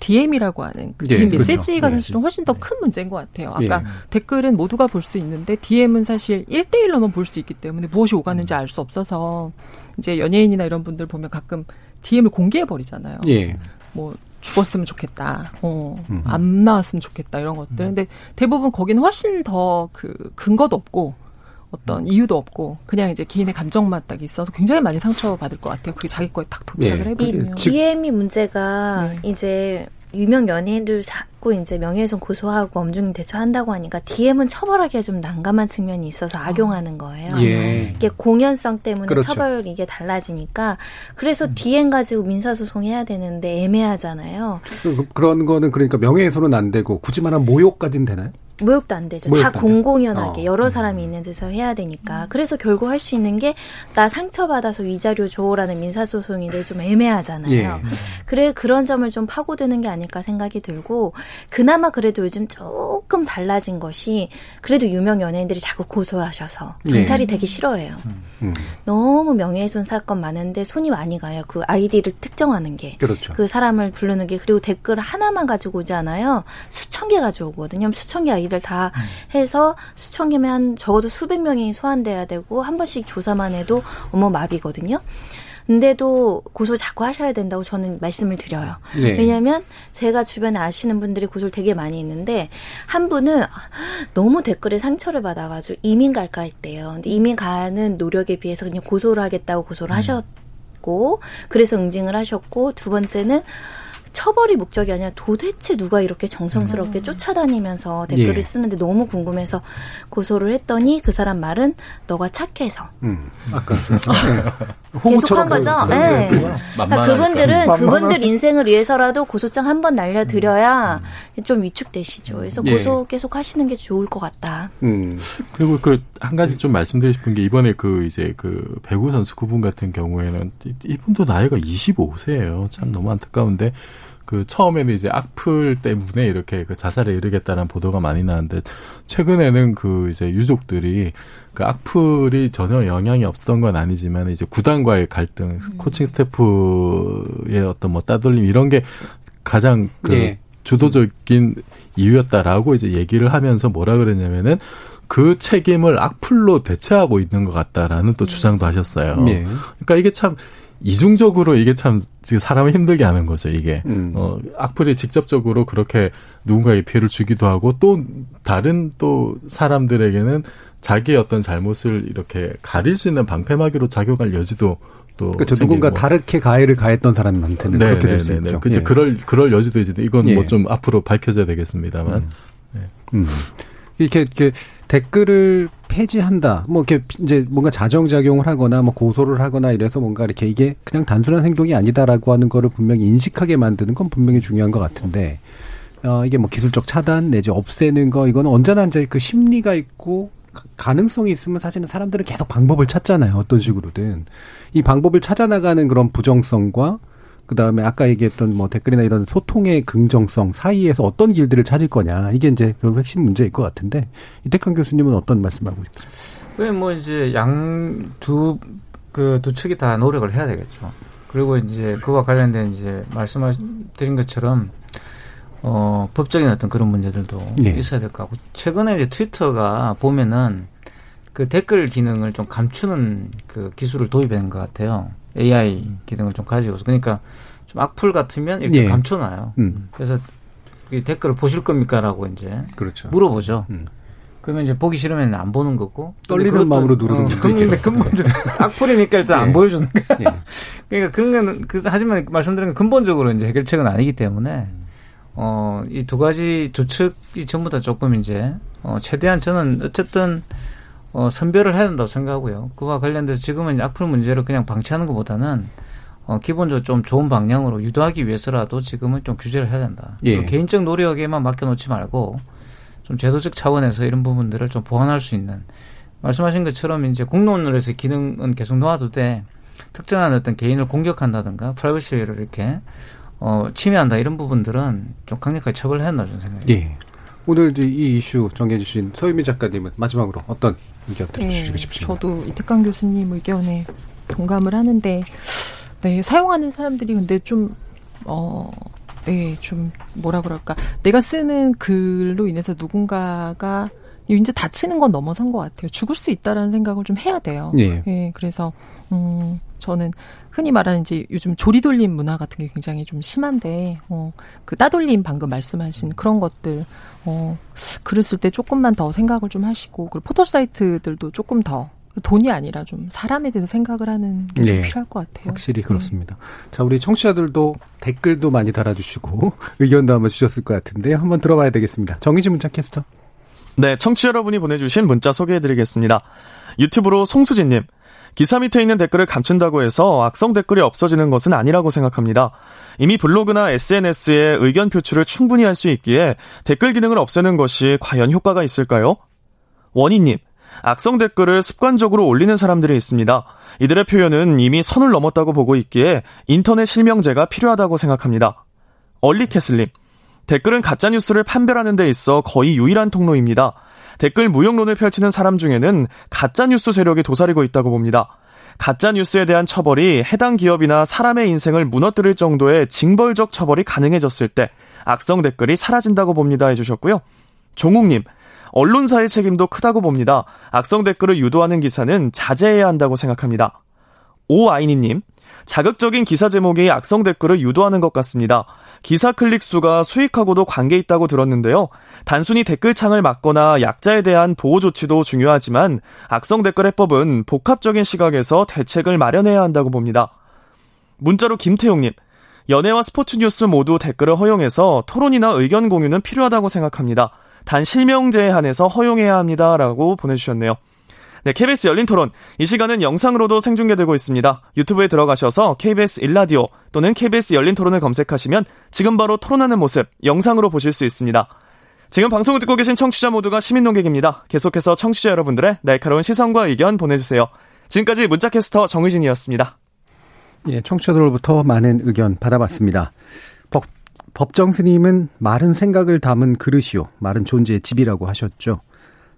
DM이라고 하는 그 예, DM 그렇죠. 메시지가 네, 사실은 훨씬 더 큰 문제인 것 같아요. 아까 예. 댓글은 모두가 볼 수 있는데 DM은 사실 1대1로만 볼 수 있기 때문에 무엇이 오가는지 알 수 없어서 이제 연예인이나 이런 분들 보면 가끔 DM을 공개해 버리잖아요. 예. 뭐 죽었으면 좋겠다. 어, 음. 안 나왔으면 좋겠다. 이런 것들. 근데 대부분 거기는 훨씬 더 그 근거도 없고 어떤 이유도 없고 그냥 이제 개인의 감정만 딱 있어서 굉장히 많이 상처받을 것 같아요. 그게 자기 거에 딱 도착을 예. 해버리면. 이 DM이 문제가 네. 이제 유명 연예인들 자꾸 이제 명예훼손 고소하고 엄중 대처한다고 하니까 DM은 처벌하기가 좀 난감한 측면이 있어서 악용하는 거예요. 예. 이게 공연성 때문에 그렇죠. 처벌 이게 달라지니까 그래서 DM 가지고 민사소송 해야 되는데 애매하잖아요. 그- 그런 거는 그러니까 명예훼손은 안 되고 굳이 말하면 모욕까지는 되나요? 모욕도 안 되죠. 모욕도 다안 공공연하게 어. 여러 사람이 있는 데서 해야 되니까. 그래서 결국 할 수 있는 게 나 상처받아서 위자료 줘라는 민사소송인데 좀 애매하잖아요. 예. 그래 그런 점을 좀 파고드는 게 아닐까 생각이 들고 그나마 그래도 요즘 조금 달라진 것이 그래도 유명 연예인들이 자꾸 고소하셔서 경찰이 되게 싫어해요. 음. 너무 명예훼손 사건 많은데 손이 많이 가요. 그 아이디를 특정하는 게. 그렇죠. 그 사람을 부르는 게 그리고 댓글 하나만 가지고 오지 않아요. 수천 개 가지고 오거든요. 수천 개 아이 들다 해서 수천 개면 한 적어도 수백 명이 소환돼야 되고 한 번씩 조사만 해도 어머 마비거든요. 근데도 고소 자꾸 하셔야 된다고 저는 말씀을 드려요. 네. 왜냐하면 제가 주변에 아시는 분들이 고소를 되게 많이 있는데 한 분은 너무 댓글에 상처를 받아가지고 이민 갈까 했대요. 근데 이민 가는 노력에 비해서 그냥 고소를 하겠다고 고소를 하셨고 그래서 응징을 하셨고 두 번째는 처벌이 목적이 아니라 도대체 누가 이렇게 정성스럽게 쫓아다니면서 댓글을 예. 쓰는데 너무 궁금해서 고소를 했더니 그 사람 말은 너가 착해서 음. 아까 계속 한 거죠. 네. 그러니까 그분들은 그분들 인생을 위해서라도 고소장 한 번 날려드려야 좀 위축되시죠. 그래서 예. 고소 계속 하시는 게 좋을 것 같다. 음. 그리고 그 한 가지 좀 말씀드리고 싶은 게 이번에 그 이제 그 배구 선수 그분 같은 경우에는 이- 이분도 나이가 25세예요. 참 너무 안타까운데 그 처음에는 이제 악플 때문에 이렇게 그 자살에 이르겠다는 보도가 많이 나는데 최근에는 그 이제 유족들이 그 악플이 전혀 영향이 없었던 건 아니지만 이제 구단과의 갈등, 코칭 스태프의 어떤 뭐 따돌림 이런 게 가장 그 예. 주도적인 이유였다라고 이제 얘기를 하면서 뭐라 그랬냐면은 그 책임을 악플로 대체하고 있는 것 같다라는 또 주장도 하셨어요. 예. 그러니까 이게 참 이중적으로 이게 참 지금 사람을 힘들게 하는 거죠, 이게. 음. 어, 악플이 직접적으로 그렇게 누군가에게 피해를 주기도 하고 또 다른 또 사람들에게는 자기의 어떤 잘못을 이렇게 가릴 수 있는 방패막이로 작용할 여지도 또 그렇죠. 누군가 다르게 가해를 가했던 사람한테는 네, 그렇게 네, 될수 네, 네. 있죠. 그 이제 예. 그럴 그럴 여지도 이제 이건 예. 뭐좀 앞으로 밝혀져야 되겠습니다만. 음. 이렇게, 이렇게 댓글을 폐지한다. 뭐 이렇게 이제 뭔가 자정작용을 하거나 뭐 고소를 하거나 이래서 뭔가 이렇게 이게 그냥 단순한 행동이 아니다라고 하는 거를 분명히 인식하게 만드는 건 분명히 중요한 것 같은데 어, 이게 뭐 기술적 차단 내지 없애는 거 이거는 언제나 이제 그 심리가 있고 가- 가능성이 있으면 사실은 사람들은 계속 방법을 찾잖아요. 어떤 식으로든. 이 방법을 찾아 나가는 그런 부정성과 그 다음에 아까 얘기했던 뭐 댓글이나 이런 소통의 긍정성 사이에서 어떤 길들을 찾을 거냐. 이게 이제 결국 핵심 문제일 것 같은데 이태강 교수님은 어떤 말씀하고 싶으세요? 왜뭐 이제 양 두 그두 측이 다 노력을 해야 되겠죠. 그리고 이제 그와 관련된 이제 말씀드린 것처럼 어 법적인 어떤 그런 문제들도 예. 있어야 될 것 같고 최근에 이제 트위터가 보면은 그 댓글 기능을 좀 감추는 그 기술을 도입한 것 같아요. AI 기능을 좀 가지고서 그러니까 좀 악플 같으면 이렇게 예. 감춰놔요. 음. 그래서 이 댓글을 보실 겁니까라고 이제 그렇죠. 물어보죠. 음. 그러면 이제 보기 싫으면 안 보는 거고. 떨리는 마음으로 누르는 어, 분도 근데. 근본적 악플이니까 일단 예. 안 보여주는 거야. 예. 그러니까 그런 거는 그 하지만 말씀드린 건 근본적으로 이제 해결책은 아니기 때문에 어 이 두 가지 두 측이 전부 다 조금 이제 어 최대한 저는 어쨌든 어 선별을 해야 된다고 생각하고요. 그와 관련돼서 지금은 악플 문제를 그냥 방치하는 것보다는 어 기본적으로 좀 좋은 방향으로 유도하기 위해서라도 지금은 좀 규제를 해야 된다. 예. 그 개인적 노력에만 맡겨놓지 말고 좀 제도적 차원에서 이런 부분들을 좀 보완할 수 있는 말씀하신 것처럼 이제 공론으로서의 기능은 계속 놓아두되 특정한 어떤 개인을 공격한다든가 프라이버시를 이렇게 어 침해한다 이런 부분들은 좀 강력하게 처벌해야 한다고 저는 생각해요. 예. 오늘 이제 이 이슈 정해 주신 서유미 작가님은 마지막으로 어떤 의견 네, 들어주시고 싶으신가요? 저도 이태강 교수님 의견에 동감을 하는데, 네, 사용하는 사람들이 근데 좀, 어, 네, 좀, 뭐라 그럴까. 내가 쓰는 글로 인해서 누군가가 이제 다치는 건 넘어선 것 같아요. 죽을 수 있다라는 생각을 좀 해야 돼요. 예. 예, 그래서 음 저는 흔히 말하는 이제 요즘 조리돌림 문화 같은 게 굉장히 좀 심한데 어 그 따돌림 방금 말씀하신 그런 것들 어쓸때 조금만 더 생각을 좀 하시고 그리고 포털 사이트들도 조금 더 돈이 아니라 좀 사람에 대해서 생각을 하는 게좀 네. 필요할 것 같아요. 확실히 그렇습니다. 자, 우리 청취자들도 댓글도 많이 달아주시고 의견도 한번 주셨을 것 같은데요. 한번 들어봐야 되겠습니다. 정의진 문자 캐스터. 네, 청취자 여러분이 보내주신 문자 소개해드리겠습니다. 유튜브로 송수진님. 기사 밑에 있는 댓글을 감춘다고 해서 악성 댓글이 없어지는 것은 아니라고 생각합니다. 이미 블로그나 SNS에 의견 표출을 충분히 할 수 있기에 댓글 기능을 없애는 것이 과연 효과가 있을까요? 원희님. 악성 댓글을 습관적으로 올리는 사람들이 있습니다. 이들의 표현은 이미 선을 넘었다고 보고 있기에 인터넷 실명제가 필요하다고 생각합니다. 얼리캐슬님. 댓글은 가짜뉴스를 판별하는 데 있어 거의 유일한 통로입니다. 댓글 무용론을 펼치는 사람 중에는 가짜뉴스 세력이 도사리고 있다고 봅니다. 가짜뉴스에 대한 처벌이 해당 기업이나 사람의 인생을 무너뜨릴 정도의 징벌적 처벌이 가능해졌을 때 악성 댓글이 사라진다고 봅니다 해주셨고요. 종욱님, 언론사의 책임도 크다고 봅니다. 악성 댓글을 유도하는 기사는 자제해야 한다고 생각합니다. 오아이니님, 자극적인 기사 제목이 악성 댓글을 유도하는 것 같습니다. 기사 클릭 수가 수익하고도 관계 있다고 들었는데요. 단순히 댓글창을 막거나 약자에 대한 보호 조치도 중요하지만 악성 댓글 해법은 복합적인 시각에서 대책을 마련해야 한다고 봅니다. 문자로 김태용님, 연예와 스포츠 뉴스 모두 댓글을 허용해서 토론이나 의견 공유는 필요하다고 생각합니다. 단 실명제에 한해서 허용해야 합니다라고 보내주셨네요. 네, KBS 열린 토론. 이 시간은 영상으로도 생중계되고 있습니다. 유튜브에 들어가셔서 KBS 일라디오 또는 KBS 열린 토론을 검색하시면 지금 바로 토론하는 모습 영상으로 보실 수 있습니다. 지금 방송을 듣고 계신 청취자 모두가 시민 농객입니다. 계속해서 청취자 여러분들의 날카로운 시선과 의견 보내주세요. 지금까지 문자캐스터 정의진이었습니다. 예, 청취자들로부터 많은 의견 받아봤습니다. 법, 법정 스님은 마른 생각을 담은 그릇이요. 마른 존재의 집이라고 하셨죠.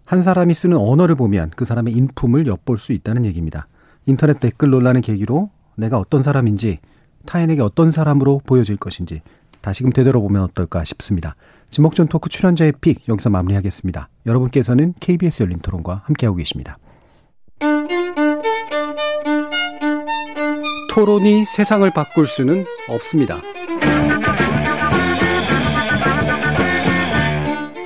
한 사람이 쓰는 언어를 보면 그 사람의 인품을 엿볼 수 있다는 얘기입니다. 인터넷 댓글 논란을 계기로 내가 어떤 사람인지 타인에게 어떤 사람으로 보여질 것인지 다시금 되돌아보면 어떨까 싶습니다. 지목전 토크 출연자의 픽 여기서 마무리하겠습니다. 여러분께서는 KBS 열린 토론과 함께하고 계십니다. 토론이 세상을 바꿀 수는 없습니다.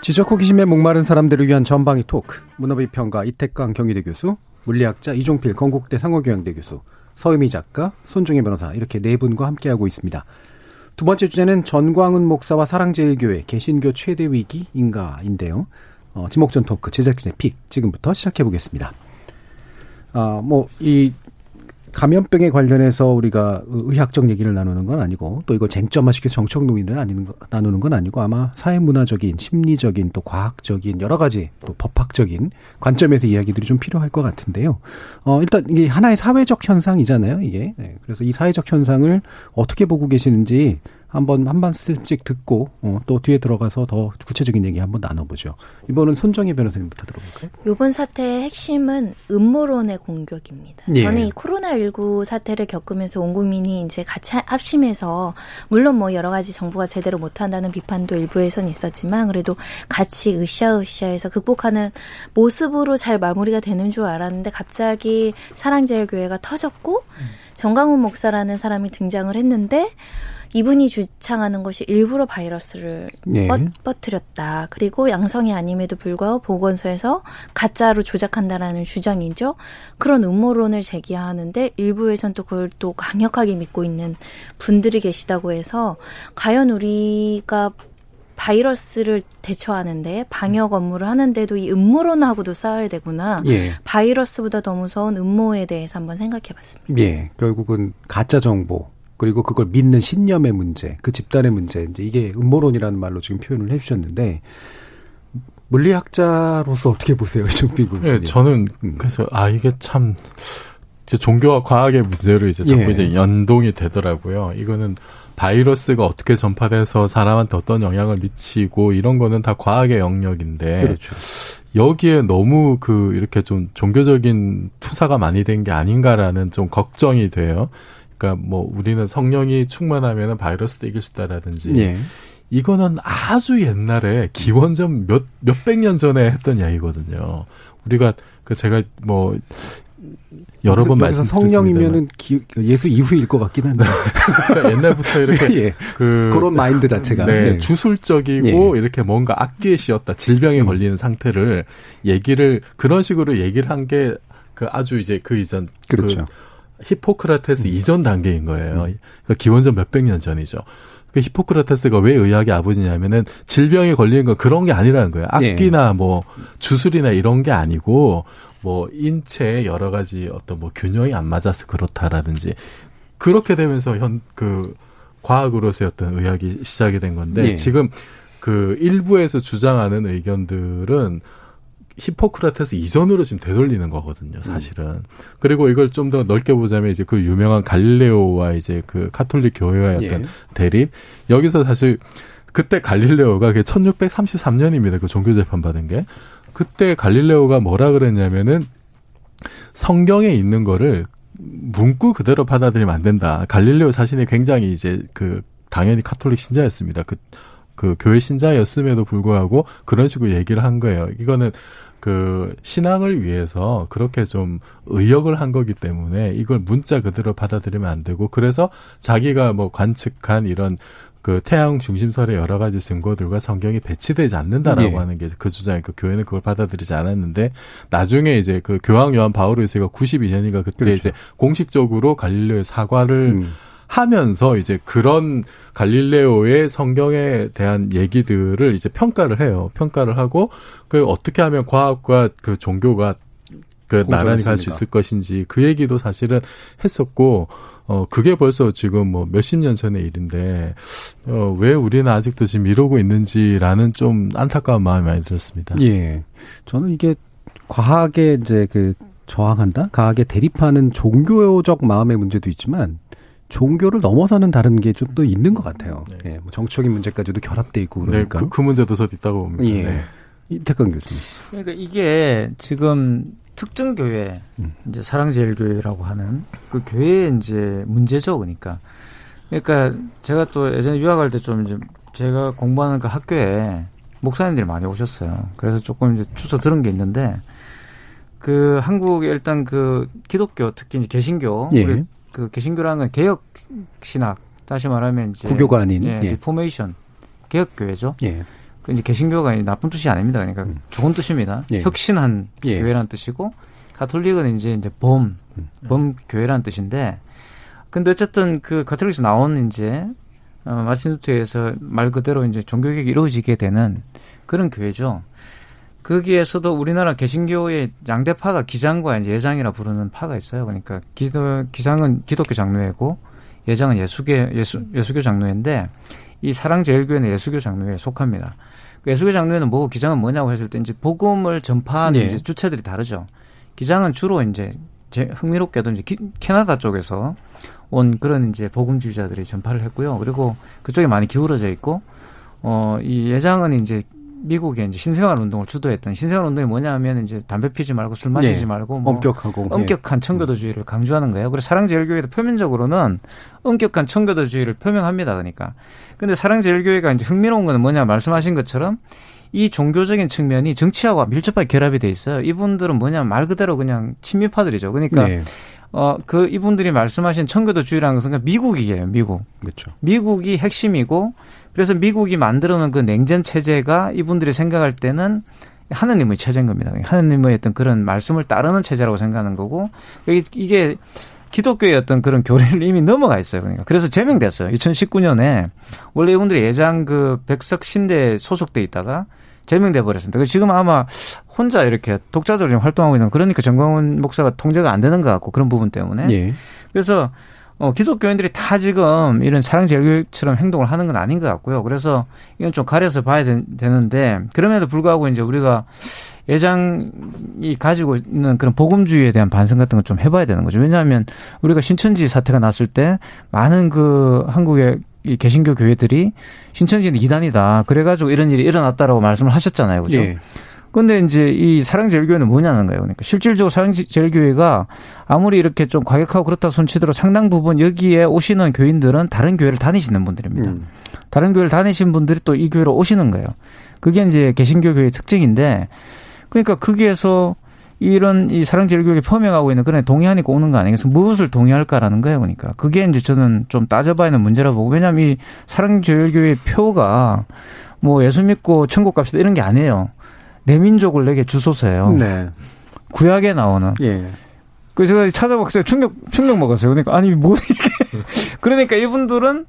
지적 호기심에 목마른 사람들을 위한 전방위 토크. 문화비평가 이태강 경희대 교수, 물리학자 이종필 건국대 상호교양대 교수, 서유미 작가, 손중희 변호사 이렇게 네 분과 함께하고 있습니다. 두 번째 주제는 전광훈 목사와 사랑제일교회 개신교 최대 위기인가인데요. 어, 지목전 토크 제작진의 픽 지금부터 시작해 보겠습니다. 아, 뭐, 이, 감염병에 관련해서 우리가 의학적 얘기를 나누는 건 아니고 또 이걸 쟁점화시켜 정책 논의를 아니는 거, 나누는 건 아니고 아마 사회문화적인 심리적인 또 과학적인 여러 가지 또 법학적인 관점에서 이야기들이 좀 필요할 것 같은데요. 어 일단 이게 하나의 사회적 현상이잖아요. 이게 네, 그래서 이 사회적 현상을 어떻게 보고 계시는지 한번 한 말씀씩 듣고 어, 또 뒤에 들어가서 더 구체적인 얘기 한번 나눠보죠. 이번은 손정희 변호사님부터 들어볼까요? 이번 사태의 핵심은 음모론의 공격입니다. 예. 저는 이 코로나19 사태를 겪으면서 온 국민이 이제 같이 합심해서 물론 뭐 여러 가지 정부가 제대로 못한다는 비판도 일부에선 있었지만 그래도 같이 으쌰으쌰해서 극복하는 모습으로 잘 마무리가 되는 줄 알았는데 갑자기 사랑제일교회가 터졌고 정강훈 목사라는 사람이 등장을 했는데 이분이 주창하는 것이 일부러 바이러스를 예. 뻗, 퍼뜨렸다. 그리고 양성이 아님에도 불구하고 보건소에서 가짜로 조작한다라는 주장이죠. 그런 음모론을 제기하는데 일부에선 또 그걸 또 강력하게 믿고 있는 분들이 계시다고 해서 과연 우리가 바이러스를 대처하는데 방역 업무를 하는데도 이 음모론하고도 싸워야 되구나. 예. 바이러스보다 더 무서운 음모에 대해서 한번 생각해 봤습니다. 예. 결국은 가짜 정보 그리고 그걸 믿는 신념의 문제, 그 집단의 문제, 이제 이게 음모론이라는 말로 지금 표현을 해주셨는데 물리학자로서 어떻게 보세요, 정빈 교수님? 네, 저는 그래서 아 이게 참 이제 종교와 과학의 문제로 이제 자꾸 예. 이제 연동이 되더라고요. 이거는 바이러스가 어떻게 전파돼서 사람한테 어떤 영향을 미치고 이런 거는 다 과학의 영역인데 그렇죠. 여기에 너무 그 이렇게 좀 종교적인 투사가 많이 된 게 아닌가라는 좀 걱정이 돼요. 그러니까 뭐 우리는 성령이 충만하면 바이러스도 이길 수 있다라든지 예. 이거는 아주 옛날에 기원전 몇 몇백 년 전에 했던 이야기거든요. 우리가 그 제가 뭐 여러 번 여기서 말씀드렸습니다만 성령이면은 기- 예수 이후일 것 같긴 한데. 그러니까 옛날부터 이렇게 예. 그 그런 마인드 자체가. 네, 네. 주술적이고 이렇게 뭔가 악기에 씌었다 질병에 걸리는 상태를 얘기를 그런 식으로 얘기를 한 게 그 아주 이제 그 이전 그렇죠. 그 히포크라테스 이전 단계인 거예요. 그러니까 기원전 몇백 년 전이죠. 그 히포크라테스가 왜 의학의 아버지냐면은 질병에 걸리는 건 그런 게 아니라는 거예요. 예. 악기나 뭐 주술이나 이런 게 아니고 뭐 인체의 여러 가지 어떤 뭐 균형이 안 맞아서 그렇다라든지 그렇게 되면서 현 그 과학으로서의 어떤 의학이 시작이 된 건데 예. 지금 그 일부에서 주장하는 의견들은 히포크라테스 이전으로 지금 되돌리는 거거든요, 사실은. 그리고 이걸 좀 더 넓게 보자면 이제 그 유명한 갈릴레오와 이제 그 카톨릭 교회와의 어떤 예. 대립. 여기서 사실 그때 갈릴레오가 그게 1633년입니다. 그 종교 재판 받은 게. 그때 갈릴레오가 뭐라 그랬냐면은 성경에 있는 거를 문구 그대로 받아들이면 안 된다. 갈릴레오 자신이 굉장히 이제 그 당연히 카톨릭 신자였습니다. 그, 그 교회 신자였음에도 불구하고 그런 식으로 얘기를 한 거예요. 이거는 그 신앙을 위해서 그렇게 좀 의역을 한 거기 때문에 이걸 문자 그대로 받아들이면 안 되고 그래서 자기가 뭐 관측한 이런 그 태양 중심설의 여러 가지 증거들과 성경이 배치되지 않는다라고 예. 하는 게 그 주장이 그 교회는 그걸 받아들이지 않았는데 나중에 이제 그 교황 요한 바오르스가 92년인가 그때 그렇죠. 이제 공식적으로 갈릴레오의 사과를 음. 하면서 이제 그런 갈릴레오의 성경에 대한 얘기들을 이제 평가를 해요. 평가를 하고 그 어떻게 하면 과학과 그 종교가 그 나란히 갈 수. 있을 것인지 그 얘기도 사실은 했었고 어 그게 벌써 지금 뭐 몇십 년 전의 일인데 어왜 우리는 아직도 지금 이러고 있는지라는 좀 안타까운 마음이 많이 들었습니다. 예. 저는 이게 과학에 이제 그 저항한다? 과학에 대립하는 종교적 마음의 문제도 있지만 종교를 넘어서는 다른 게 좀 또 있는 것 같아요. 네. 예. 뭐 정치적인 문제까지도 결합돼 있고 네, 그러니까. 그, 그 문제도 저도 있다고 봅니다. 예. 네. 이태강 교수님. 그러니까 이게 지금 특정 교회, 음. 이제 사랑제일교회라고 하는 그 교회의 이제 문제죠, 그러니까. 그러니까 제가 또 예전에 유학할 때 좀 이제 제가 공부하는 그 학교에 목사님들이 많이 오셨어요. 그래서 조금 이제 주워 들은 게 있는데 그 한국에 일단 그 기독교 특히 이제 개신교 예. 그 개신교라는 건 개혁 신학 다시 말하면 이제 구교가 아닌, 예, 예. reformation 개혁 교회죠. 예. 그 이제 개신교가 나쁜 뜻이 아닙니다. 그러니까 음. 좋은 뜻입니다. 예. 혁신한 예. 교회라는 뜻이고 가톨릭은 이제 이제 범, 음. 범 교회라는 뜻인데 근데 어쨌든 그 가톨릭에서 나온 이제 어, 마틴 루터에서 말 그대로 이제 종교개혁이 이루어지게 되는 그런 교회죠. 거기에서도 우리나라 개신교의 양대파가 기장과 이제 예장이라 부르는 파가 있어요. 그러니까 기도 기장은 기독교 장로회고 예장은 예수계 예수 예수교 장로회인데 이 사랑제일교회는 예수교 장로회에 속합니다. 그 예수교 장로회는 뭐고 기장은 뭐냐고 했을 때 이제 복음을 전파하는 네. 이제 주체들이 다르죠. 기장은 주로 이제 제 흥미롭게도 이제 기- 캐나다 쪽에서 온 그런 이제 복음주의자들이 전파를 했고요. 그리고 그쪽에 많이 기울어져 있고 어 이 예장은 이제 미국의 이제 신생활 운동을 주도했던 신생활 운동이 뭐냐면 이제 담배 피지 말고 술 마시지 예. 말고 뭐 엄격하고. 예. 엄격한 청교도주의를 강조하는 거예요. 그래서 사랑제일교회도 표면적으로는 엄격한 청교도주의를 표명합니다. 그러니까. 근데 사랑제일교회가 이제 흥미로운 거는 뭐냐 말씀하신 것처럼 이 종교적인 측면이 정치하고 밀접하게 결합이 돼 있어요. 이분들은 뭐냐 말 그대로 그냥 친미파들이죠. 그러니까 네. 어 그 이분들이 말씀하신 청교도주의라는 것은 미국이에요. 미국. 그렇죠. 미국이 핵심이고 그래서 미국이 만들어 놓은 그 냉전 체제가 이분들이 생각할 때는 하느님의 체제인 겁니다. 하느님의 어떤 그런 말씀을 따르는 체제라고 생각하는 거고 이게- 이게 기독교의 어떤 그런 교리를 이미 넘어가 있어요. 그러니까 그래서 제명됐어요. 2019년에 원래 이분들이 예장 그 백석 신대 소속돼 있다가 제명돼 버렸습니다. 지금 아마 혼자 이렇게 독자적으로 활동하고 있는 그러니까 정광훈 목사가 통제가 안 되는 것 같고 그런 부분 때문에 예. 그래서 어, 기독교인들이 다 지금 이런 사랑제일교회처럼 행동을 하는 건 아닌 것 같고요. 그래서 이건 좀 가려서 봐야 되, 는데 그럼에도 불구하고 이제 우리가 예장이 가지고 있는 그런 복음주의에 대한 반성 같은 걸 좀 해봐야 되는 거죠. 왜냐하면 우리가 신천지 사태가 났을 때 많은 그 한국의 이 개신교 교회들이 신천지는 이단이다. 그래가지고 이런 일이 일어났다라고 말씀을 하셨잖아요. 그죠? 예. 근데 이제 이 사랑제일교회는 뭐냐는 거예요. 그러니까 실질적으로 사랑제일교회가 아무리 이렇게 좀 과격하고 그렇다 손치더라도 상당 부분 여기에 오시는 교인들은 다른 교회를 다니시는 분들입니다. 음. 다른 교회를 다니신 분들이 또 이 교회로 오시는 거예요. 그게 이제 개신교 교회의 특징인데 그러니까 거기에서 이런 이 사랑제일교회에 표명하고 있는 그런 동의하니까 오는 거 아니겠어? 무엇을 동의할까라는 거예요. 그러니까 그게 이제 저는 좀 따져봐야 하는 문제라고 보고 왜냐하면 이 사랑제일교회 표가 뭐 예수 믿고 천국 갑시다 이런 게 아니에요. 내 민족을 내게 주소서예요. 네. 구약에 나오는. 예. 그래서 제가 찾아봤어요. 충격 충격 먹었어요. 그러니까 아니 뭐 이게 그러니까 이분들은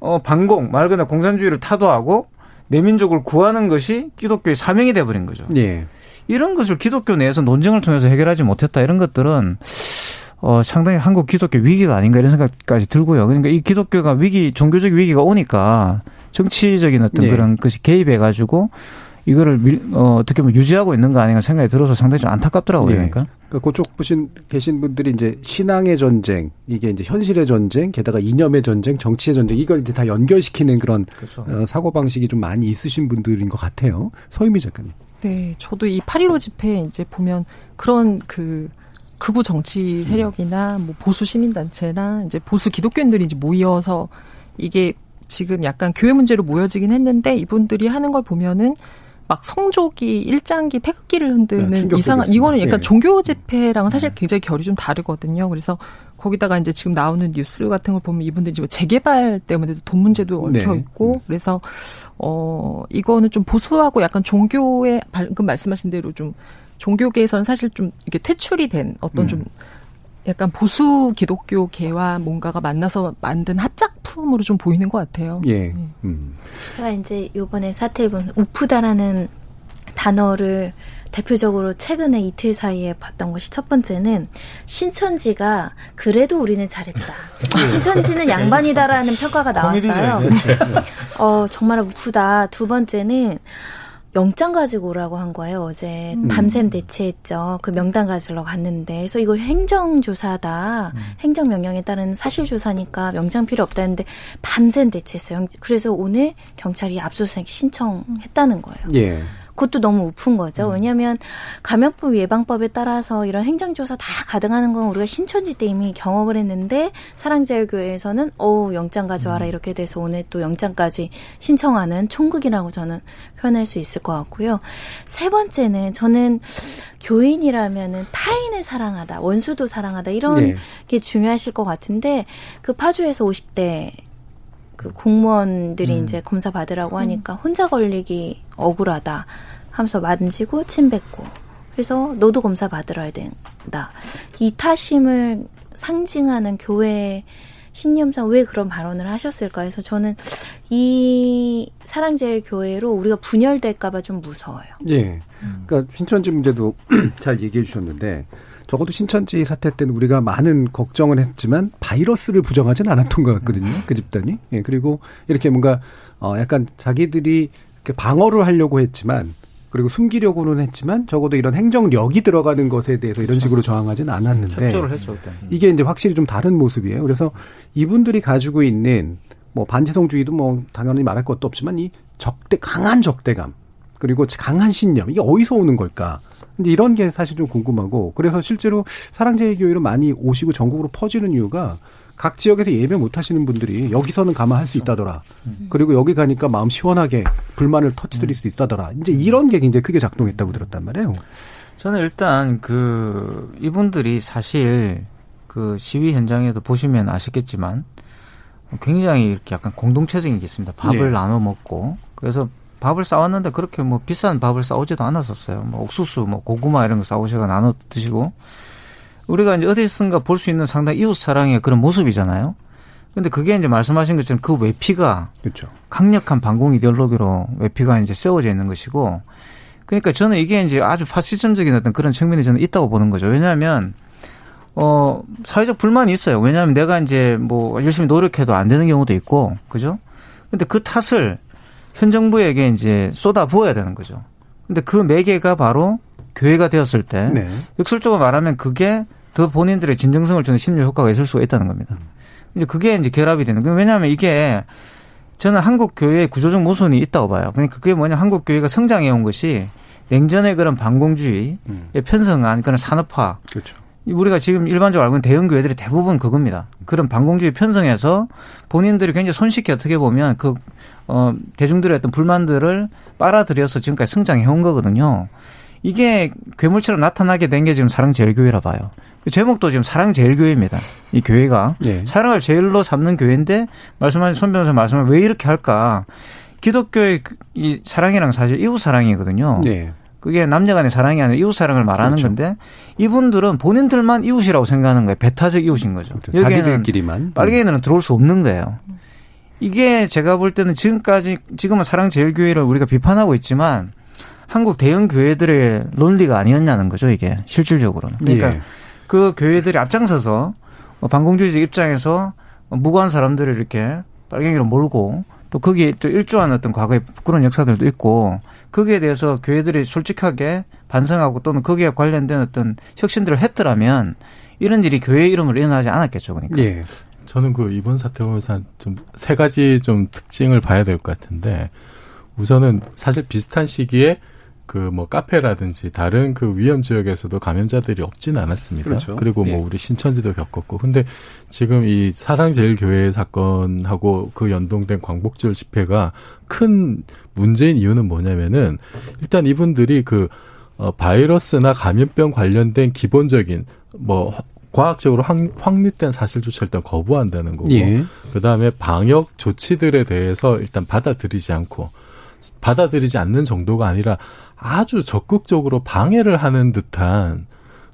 어 반공 말 그대로 공산주의를 타도하고 내 민족을 구하는 것이 기독교의 사명이 돼 버린 거죠. 예. 이런 것을 기독교 내에서 논쟁을 통해서 해결하지 못했다 이런 것들은 어 상당히 한국 기독교 위기가 아닌가 이런 생각까지 들고요. 그러니까 이 기독교가 위기 종교적 위기가 오니까 정치적인 어떤 네. 그런 것이 개입해 가지고 이거를 밀, 어, 어떻게 보면 유지하고 있는 거 아닌가 생각이 들어서 상당히 좀 안타깝더라고요. 네. 그러니까. 그러니까 그쪽 보신 계신 분들이 이제 신앙의 전쟁, 이게 이제 현실의 전쟁, 게다가 이념의 전쟁, 정치의 전쟁 이걸 이제 다 연결시키는 그런 그렇죠. 어, 사고 방식이 좀 많이 있으신 분들인 것 같아요. 서유미 작가님. 네, 저도 이 8.15 집회 이제 보면 그런 그 극우 정치 세력이나 뭐 보수 시민단체나 이제 보수 기독교인들이 이제 모여서 이게 지금 약간 교회 문제로 모여지긴 했는데 이분들이 하는 걸 보면은 막 성조기, 일장기, 태극기를 흔드는 네, 이상한 이거는 약간 네. 종교 집회랑은 사실 네. 굉장히 결이 좀 다르거든요. 그래서 거기다가 이제 지금 나오는 뉴스 같은 걸 보면 이분들이 지금 재개발 때문에도 돈 문제도 얽혀 네. 있고 네. 그래서 어 이거는 좀 보수하고 약간 종교의 방금 말씀하신 대로 좀 종교계에서는 사실 좀 이게 퇴출이 된 어떤 음. 좀 약간 보수 기독교계와 뭔가가 만나서 만든 합작품으로 좀 보이는 것 같아요. 예. 네. 음. 제가 이제 요번에 사태를 보면 우프다라는 단어를 대표적으로 최근에 이틀 사이에 봤던 것이 첫 번째는 신천지가 그래도 우리는 잘했다. 신천지는 양반이다라는 평가가 나왔어요. 어, 정말 우프다. 두 번째는 영장 가지고 오라고 한 거예요. 어제 음. 밤샘 대체했죠. 그 명단 가지러 갔는데. 그래서 이거 행정조사다. 음. 행정명령에 따른 사실조사니까 명장 필요 없다 했는데 밤샘 대체했어요. 그래서 오늘 경찰이 압수수색 신청했다는 거예요. 예. 그것도 너무 우픈 거죠. 음. 왜냐하면 감염법 예방법에 따라서 이런 행정조사 다 가능하는 건 우리가 신천지 때 이미 경험을 했는데 사랑제일교회에서는 어 영장 가져와라 음. 이렇게 돼서 오늘 또 영장까지 신청하는 총극이라고 저는 표현할 수 있을 것 같고요. 세 번째는 저는 교인이라면은 타인을 사랑하다, 원수도 사랑하다 이런 네. 게 중요하실 것 같은데 그 파주에서 50대 그 공무원들이 음. 이제 검사 받으라고 하니까 혼자 걸리기 억울하다. 하면서 만지고 침 뱉고 그래서 너도 검사 받으러야 된다. 이타심을 상징하는 교회 신념상 왜 그런 발언을 하셨을까 해서 저는 이 사랑제일 교회로 우리가 분열될까봐 좀 무서워요. 예. 그러니까 신천지 문제도 잘 얘기해 주셨는데 적어도 신천지 사태 때는 우리가 많은 걱정을 했지만 바이러스를 부정하진 않았던 것 같거든요. 그 집단이. 예. 그리고 이렇게 뭔가 어 약간 자기들이 방어를 하려고 했지만 그리고 숨기려고는 했지만 적어도 이런 행정력이 들어가는 것에 대해서 그렇죠. 이런 식으로 저항하지는 않았는데 협조를 했죠 그때. 이게 이제 확실히 좀 다른 모습이에요. 그래서 이분들이 가지고 있는 뭐 반지성주의도 뭐 당연히 말할 것도 없지만 이 적대 강한 적대감 그리고 강한 신념 이게 어디서 오는 걸까? 근데 이런 게 사실 좀 궁금하고 그래서 실제로 사랑제일교회로 많이 오시고 전국으로 퍼지는 이유가 각 지역에서 예배 못 하시는 분들이 여기서는 가만할 수 있다더라. 음. 그리고 여기 가니까 마음 시원하게 불만을 터치드릴 수 있다더라. 이제 이런 게 굉장히 크게 작동했다고 들었단 말이에요. 저는 일단 그 이분들이 사실 그 시위 현장에도 보시면 아시겠지만 굉장히 이렇게 약간 공동체적인 게 있습니다. 밥을 네. 나눠 먹고 그래서 밥을 싸왔는데 그렇게 뭐 비싼 밥을 싸오지도 않았었어요. 뭐 옥수수, 뭐 고구마 이런 거 싸오셔가 나눠 드시고 우리가 이제 어디선가 볼 수 있는 상당히 이웃 사랑의 그런 모습이잖아요. 근데 그게 이제 말씀하신 것처럼 그 외피가 그렇죠. 강력한 반공 이데올로기로 외피가 이제 세워져 있는 것이고 그러니까 저는 이게 이제 아주 파시즘적인 어떤 그런 측면이 저는 있다고 보는 거죠. 왜냐하면 어, 사회적 불만이 있어요. 왜냐하면 내가 이제 뭐 열심히 노력해도 안 되는 경우도 있고, 그죠? 근데 그 탓을 현 정부에게 이제 쏟아 부어야 되는 거죠. 근데 그 매개가 바로 교회가 되었을 때, 네. 역설적으로 말하면 그게 더 본인들의 진정성을 주는 심리 효과가 있을 수가 있다는 겁니다. 이제 그게 이제 결합이 되는 거예요. 왜냐하면 이게 저는 한국 교회의 구조적 모순이 있다고 봐요. 그러니까 그게 뭐냐 한국 교회가 성장해 온 것이 냉전의 그런 반공주의, 음. 편성한 그런 산업화, 그렇죠. 우리가 지금 일반적으로 알고 있는 대형 교회들이 대부분 그겁니다. 그런 반공주의 편성에서 본인들이 굉장히 손쉽게 어떻게 보면 그, 어, 대중들의 어떤 불만들을 빨아들여서 지금까지 성장해 온 거거든요. 이게 괴물처럼 나타나게 된 게 지금 사랑제일교회라 봐요. 그 제목도 지금 사랑 제일 교회입니다. 이 교회가. 예. 사랑을 제일로 삼는 교회인데 말씀하신 손 변호사 말씀을 왜 이렇게 할까? 기독교의 그- 이 사랑이랑 사실 이웃 사랑이거든요. 네. 그게 남녀 간의 사랑이 아니라 이웃 사랑을 말하는 그렇죠. 건데 이분들은 본인들만 이웃이라고 생각하는 거예요. 배타적 이웃인 거죠. 여기에는 자기들끼리만. 빨갱이들은 들어올 수 없는 거예요. 이게 제가 볼 때는 지금까지 지금은 사랑 제일 교회를 우리가 비판하고 있지만 한국 대형 교회들의 논리가 아니었냐는 거죠. 이게 실질적으로는. 그러니까 예. 그 교회들이 앞장서서 뭐 반공주의적 입장에서 무고한 사람들을 이렇게 빨갱이로 몰고 또 거기에 또 일조한 어떤 과거의 그런 역사들도 있고 거기에 대해서 교회들이 솔직하게 반성하고 또는 거기에 관련된 어떤 혁신들을 했더라면 이런 일이 교회 이름으로 일어나지 않았겠죠. 그러니까. 예. 저는 그 이번 사태 보면서 좀 세 가지 좀 특징을 봐야 될 것 같은데 우선은 사실 비슷한 시기에 그 뭐 카페라든지 다른 그 위험 지역에서도 감염자들이 없지는 않았습니다. 그렇죠. 리고 예. 뭐 우리 신천지도 겪었고 근데 지금 이 사랑제일교회 사건하고 그 연동된 광복절 집회가 큰 문제인 이유는 뭐냐면은 일단 이분들이 그 어, 바이러스나 감염병 관련된 기본적인 뭐 과학적으로 확, 확립된 사실조차 일단 거부한다는 거고 예. 그다음에 방역 조치들에 대해서 일단 받아들이지 않고 받아들이지 않는 정도가 아니라 아주 적극적으로 방해를 하는 듯한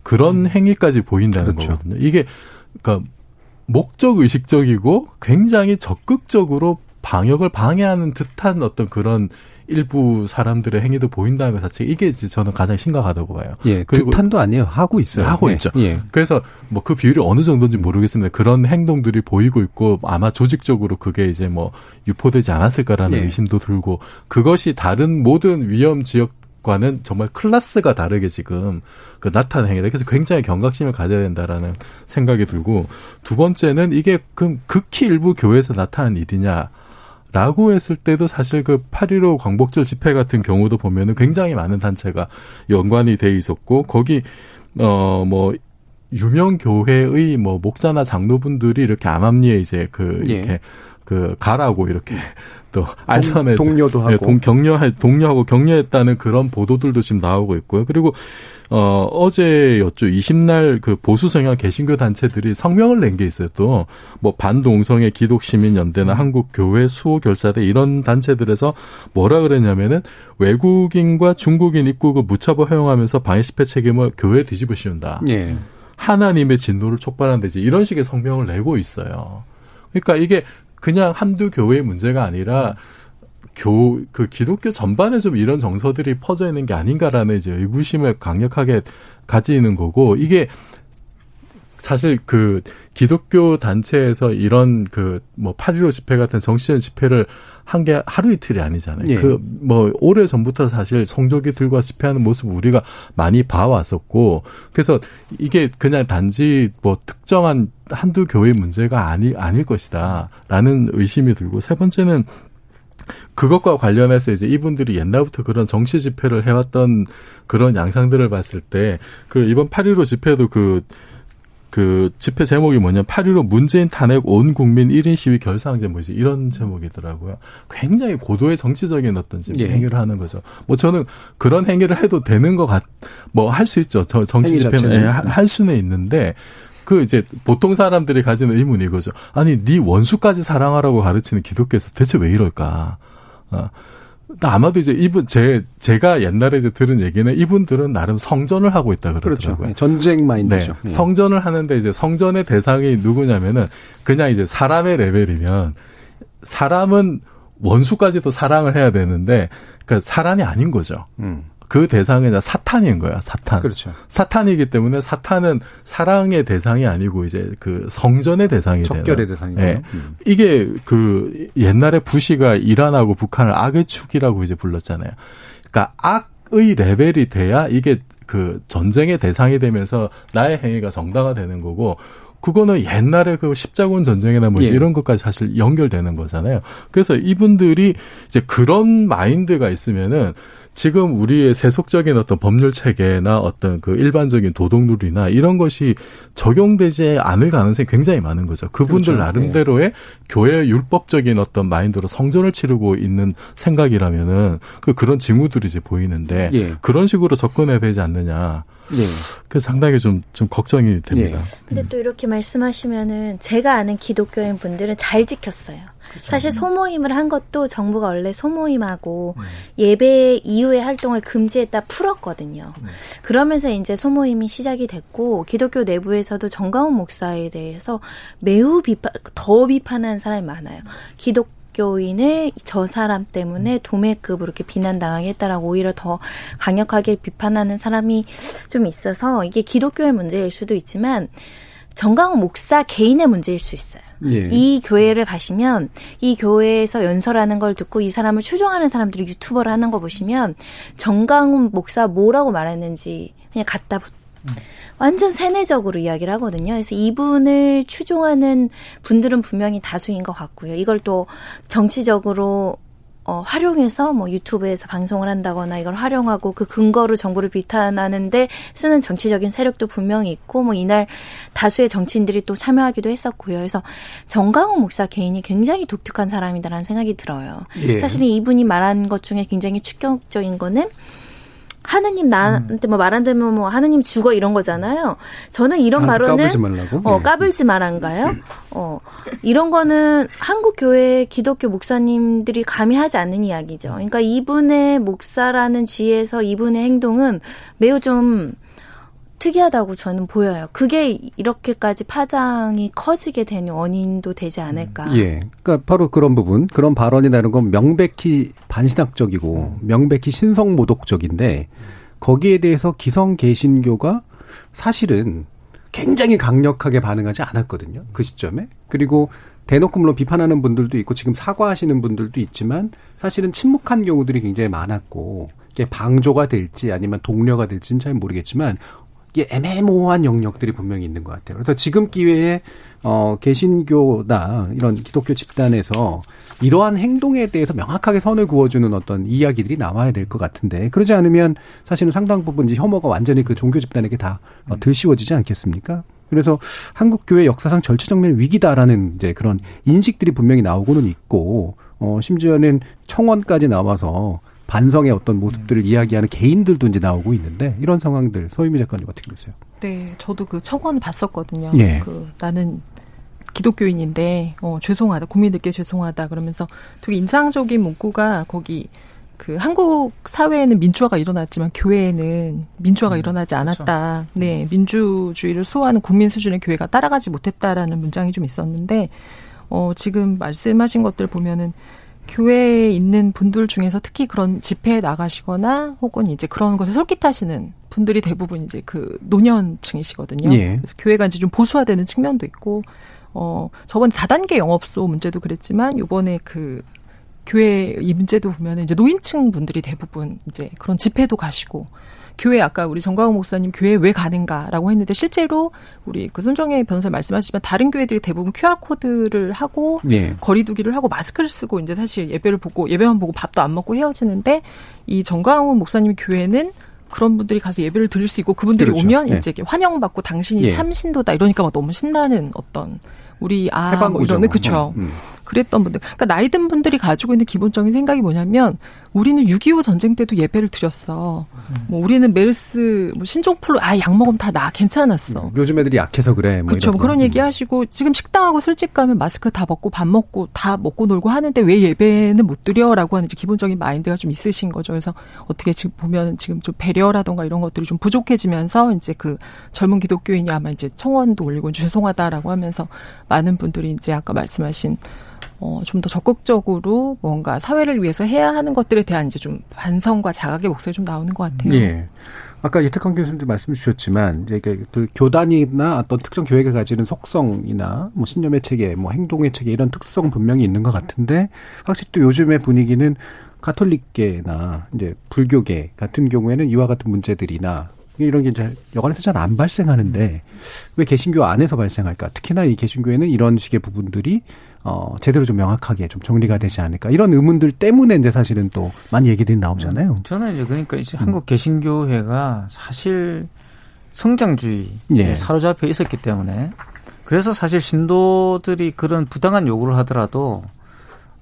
그런 행위까지 보인다는 그렇죠. 거거든요. 이게 그러니까 목적 의식적이고 굉장히 적극적으로 방역을 방해하는 듯한 어떤 그런 일부 사람들의 행위도 보인다는 것 자체 이게 이제 저는 가장 심각하다고 봐요. 예. 그리고- 듯한도 아니에요. 하고 있어요. 하고 예. 있죠. 예. 그래서 뭐 그 비율이 어느 정도인지 모르겠습니다. 그런 행동들이 보이고 있고 아마 조직적으로 그게 이제 뭐 유포되지 않았을까라는 예. 의심도 들고 그것이 다른 모든 위험 지역 과는 정말 클래스가 다르게 지금 그 나타나는 행위다. 그래서 굉장히 경각심을 가져야 된다라는 생각이 들고 두 번째는 이게 그럼 극히 일부 교회에서 나타난 일이냐. 라고 했을 때도 사실 그 8.15 광복절 집회 같은 경우도 보면은 굉장히 많은 단체가 연관이 돼 있었고, 거기, 어, 뭐, 유명 교회의 뭐 목사나 장로분들이 이렇게 암암리에 이제 그, 예. 이렇게 그 가라고 이렇게 또 알선에 동료도 하고. 네, 동, 격려할 동료하고 격려했다는 그런 보도들도 지금 나오고 있고요. 그리고 어 어제였죠. 20날 그 보수 성향 개신교 단체들이 성명을 낸 게 있어요. 또 뭐 반동성애 기독 시민 연대나 한국 교회 수호 결사대 이런 단체들에서 뭐라 그랬냐면은 외국인과 중국인 입국을 무차별 허용하면서 방해 집회 책임을 교회 뒤집어 씌운다. 예. 하나님의 진노를 촉발한 데지 이런 식의 성명을 내고 있어요. 그러니까 이게 그냥 한두 교회의 문제가 아니라 교, 그 기독교 전반에 좀 이런 정서들이 퍼져 있는 게 아닌가라는 이제 의구심을 강력하게 가지는 거고, 이게 사실 그 기독교 단체에서 이런 그 뭐 8.15 집회 같은 정치적 집회를 한 게 하루 이틀이 아니잖아요. 예. 그뭐 오래 전부터 사실 성조기 들고 집회하는 모습 우리가 많이 봐왔었고 그래서 이게 그냥 단지 뭐 특정한 한두 교회 문제가 아니 아닐 것이다라는 의심이 들고 세 번째는 그것과 관련해서 이제 이분들이 옛날부터 그런 정치 집회를 해왔던 그런 양상들을 봤을 때 그 이번 8.15 집회도 그, 그 집회 제목이 뭐냐면 8.15 문재인 탄핵 온 국민 1인 시위 결사항제 뭐지 이런 제목이더라고요. 굉장히 고도의 정치적인 어떤 지금 예. 행위를 하는 거죠. 뭐 저는 그런 행위를 해도 되는 것 같, 뭐 할 수 있죠. 저 정치 집회는. 예, 하- 할 수는 있는데 그 이제 보통 사람들이 가지는 의문이 이거죠. 아니 네 원수까지 사랑하라고 가르치는 기독교에서 대체 왜 이럴까? 어. 아마도 이제 이분 제 제가 옛날에 이제 들은 얘기는 이분들은 나름 성전을 하고 있다 그렇죠. 그러더라고요. 예, 전쟁 마인드죠. 네. 예. 성전을 하는데 이제 성전의 대상이 누구냐면은 그냥 이제 사람의 레벨이면 사람은 원수까지도 사랑을 해야 되는데 그 사람이 아닌 거죠. 음. 그 대상은 사탄인 거야, 사탄. 그렇죠. 사탄이기 때문에 사탄은 사랑의 대상이 아니고 이제 그 성전의 대상이 되는. 적결의 대상이에요. 예. 음. 이게 그 옛날에 부시가 이란하고 북한을 악의 축이라고 이제 불렀잖아요. 그러니까 악의 레벨이 돼야 이게 그 전쟁의 대상이 되면서 나의 행위가 정당화되는 거고 그거는 옛날에 그 십자군 전쟁이나 뭐 예. 이런 것까지 사실 연결되는 거잖아요. 그래서 이분들이 이제 그런 마인드가 있으면은 지금 우리의 세속적인 어떤 법률 체계나 어떤 그 일반적인 도덕룰이나 이런 것이 적용되지 않을 가능성이 굉장히 많은 거죠. 그분들 그렇죠. 나름대로의 교회 율법적인 어떤 마인드로 성전을 치르고 있는 생각이라면은 그 그런 징후들이 이제 보이는데 예. 그런 식으로 접근해야 되지 않느냐. 예. 그 상당히 좀 좀 걱정이 됩니다. 근데 또 이렇게 말씀하시면은 제가 아는 기독교인 분들은 잘 지켰어요. 사실 소모임을 한 것도 정부가 원래 소모임하고 예배 이후의 활동을 금지했다 풀었거든요. 그러면서 이제 소모임이 시작이 됐고 기독교 내부에서도 정가훈 목사에 대해서 매우 비판 더 비판하는 사람이 많아요. 기독 교인을 저 사람 때문에 도매급으로 이렇게 비난당하게 했다라고 오히려 더 강력하게 비판하는 사람이 좀 있어서 이게 기독교의 문제일 수도 있지만 정강훈 목사 개인의 문제일 수 있어요. 예. 이 교회를 가시면 이 교회에서 연설하는 걸 듣고 이 사람을 추종하는 사람들이 유튜버를 하는 거 보시면 정강훈 목사 뭐라고 말했는지 그냥 갖다 붙 완전 세뇌적으로 이야기를 하거든요. 그래서 이분을 추종하는 분들은 분명히 다수인 것 같고요. 이걸 또 정치적으로 어, 활용해서 뭐 유튜브에서 방송을 한다거나 이걸 활용하고 그 근거로 정부를 비판하는데 쓰는 정치적인 세력도 분명히 있고 뭐 이날 다수의 정치인들이 또 참여하기도 했었고요. 그래서 정강훈 목사 개인이 굉장히 독특한 사람이다라는 생각이 들어요. 예. 사실은 이분이 말한 것 중에 굉장히 충격적인 거는 하느님 나한테 뭐말안 되면 뭐 하느님 죽어 이런 거잖아요. 저는 이런 아, 발언은 까불지 말라고? 어 예. 까불지 말한가요? 어 이런 거는 한국 교회 기독교 목사님들이 감히 하지 않는 이야기죠. 그러니까 이분의 목사라는 지에서 이분의 행동은 매우 좀 특이하다고 저는 보여요. 그게 이렇게까지 파장이 커지게 된 원인도 되지 않을까. 예. 그러니까 바로 그런 부분, 그런 발언이라는 건 명백히 반신학적이고 명백히 신성모독적인데 거기에 대해서 기성 개신교가 사실은 굉장히 강력하게 반응하지 않았거든요. 그 시점에. 그리고 대놓고 물론 비판하는 분들도 있고 지금 사과하시는 분들도 있지만 사실은 침묵한 경우들이 굉장히 많았고 이게 방조가 될지 아니면 동료가 될지는 잘 모르겠지만 이게 애매모호한 영역들이 분명히 있는 것 같아요. 그래서 지금 기회에 어 개신교나 이런 기독교 집단에서 이러한 행동에 대해서 명확하게 선을 그어주는 어떤 이야기들이 나와야 될 것 같은데 그러지 않으면 사실은 상당 부분 이제 혐오가 완전히 그 종교 집단에게 다 어, 들씌워지지 않겠습니까? 그래서 한국 교회 역사상 절체정면 위기다라는 이제 그런 인식들이 분명히 나오고는 있고 어 심지어는 청원까지 나와서 반성의 어떤 모습들을 이야기하는 개인들도 이제 나오고 있는데 이런 상황들 서유미 작가님 어떻게 보세요? 네, 저도 그 청원 봤었거든요. 예. 그 나는 기독교인인데 어 죄송하다 국민들께 죄송하다 그러면서 되게 인상적인 문구가 거기 그 한국 사회에는 민주화가 일어났지만 교회에는 민주화가 일어나지 않았다. 네, 민주주의를 수호하는 국민 수준의 교회가 따라가지 못했다라는 문장이 좀 있었는데 어 지금 말씀하신 것들 보면은 교회에 있는 분들 중에서 특히 그런 집회에 나가시거나 혹은 이제 그런 것에 솔깃하시는 분들이 대부분 이제 그 노년층이시거든요. 예. 그래서 교회가 이제 좀 보수화되는 측면도 있고 어 저번에 다단계 영업소 문제도 그랬지만 요번에 그 교회 이 문제도 보면은 이제 노인층 분들이 대부분 이제 그런 집회도 가시고 교회 아까 우리 정광호 목사님 교회 왜 가는가라고 했는데 실제로 우리 그 손정혜 변호사 말씀하시지만 다른 교회들이 대부분 QR 코드를 하고 예. 거리두기를 하고 마스크를 쓰고 이제 사실 예배를 보고 예배만 보고 밥도 안 먹고 헤어지는데 이 정광훈 목사님 교회는 그런 분들이 가서 예배를 드릴 수 있고 그분들이 그렇죠. 오면 예. 이제 환영받고 당신이 예. 참 신도다 이러니까 막 너무 신나는 어떤 우리 아 뭐. 이러는 그쵸 음. 그랬던 분들 그러니까 나이 든 분들이 가지고 있는 기본적인 생각이 뭐냐면 우리는 6.25 전쟁 때도 예배를 드렸어 뭐 우리는 메르스 뭐 신종플루 아 약 먹으면 다 나 괜찮았어 요즘 애들이 약해서 그래. 뭐 그렇죠. 이런 그런 거. 얘기 하시고 지금 식당하고 술집 가면 마스크 다 벗고 밥 먹고 다 먹고 놀고 하는데 왜 예배는 못 드려라고 하는 이제 기본적인 마인드가 좀 있으신 거죠. 그래서 어떻게 지금 보면 지금 좀 배려라던가 이런 것들이 좀 부족해지면서 이제 그 젊은 기독교인이 아마 이제 청원도 올리고 죄송하다라고 하면서 많은 분들이 이제 아까 말씀하신 어, 좀 더 적극적으로 뭔가 사회를 위해서 해야 하는 것들에 대한 이제 좀 반성과 자각의 목소리 좀 나오는 것 같아요. 예. 아까 이태강 교수님도 말씀 주셨지만 이제 그, 그 교단이나 어떤 특정 교회가 가지는 속성이나 뭐 신념의 체계, 뭐 행동의 체계 이런 특성은 분명히 있는 것 같은데 확실히 또 요즘의 분위기는 가톨릭계나 이제 불교계 같은 경우에는 이와 같은 문제들이나 이런 게 이제 여관에서 잘 안 발생하는데 왜 개신교 안에서 발생할까? 특히나 이 개신교에는 이런 식의 부분들이 어 제대로 좀 명확하게 좀 정리가 되지 않을까? 이런 의문들 때문에 이제 사실은 또 많이 얘기들이 나오잖아요. 저는 이제 그러니까 이제 한국 개신교회가 사실 성장주의에 예. 사로잡혀 있었기 때문에 그래서 사실 신도들이 그런 부당한 요구를 하더라도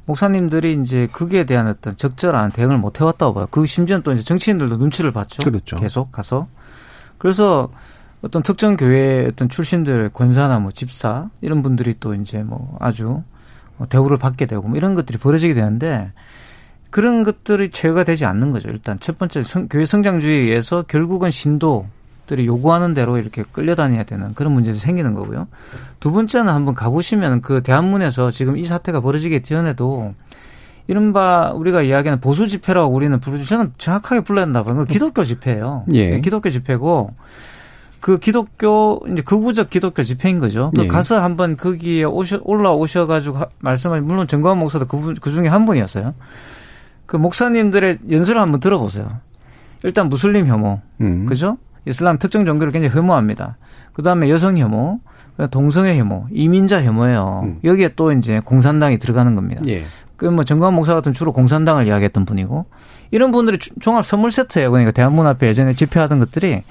목사님들이 이제 거기에 대한 어떤 적절한 대응을 못 해왔다고 봐요. 그 심지어는 또 이제 정치인들도 눈치를 봤죠. 그렇죠. 계속 가서. 그래서 어떤 특정 교회 어떤 출신들 권사나 뭐 집사 이런 분들이 또 이제 뭐 아주 대우를 받게 되고 뭐 이런 것들이 벌어지게 되는데 그런 것들이 제어가 되지 않는 거죠. 일단 첫 번째 성, 교회 성장주의에 의해서 결국은 신도들이 요구하는 대로 이렇게 끌려다녀야 되는 그런 문제도 생기는 거고요. 두 번째는 한번 가보시면 그 대한문에서 지금 이 사태가 벌어지기 전에도 이른바 우리가 이야기하는 보수 집회라고 우리는 부르죠. 저는 정확하게 불러야 된다고 봐요. 기독교 집회예요. 예. 기독교 집회고 그 기독교 이제 극우적 기독교 집회인 거죠. 그 예. 가서 한번 거기에 오셔 올라오셔 가지고 말씀하신 물론 정광훈 목사도 그, 그 중에 한 분이었어요. 그 목사님들의 연설을 한번 들어보세요. 일단 무슬림 혐오, 음. 그죠? 이슬람 특정 종교를 굉장히 혐오합니다. 그 다음에 여성 혐오, 그다음에 동성애 혐오, 이민자 혐오예요. 음. 여기에 또 이제 공산당이 들어가는 겁니다. 예. 그뭐 정광훈 목사 같은 주로 공산당을 이야기했던 분이고 이런 분들이 주- 종합 선물 세트예요. 그러니까 대한문 앞에 예전에 집회하던 것들이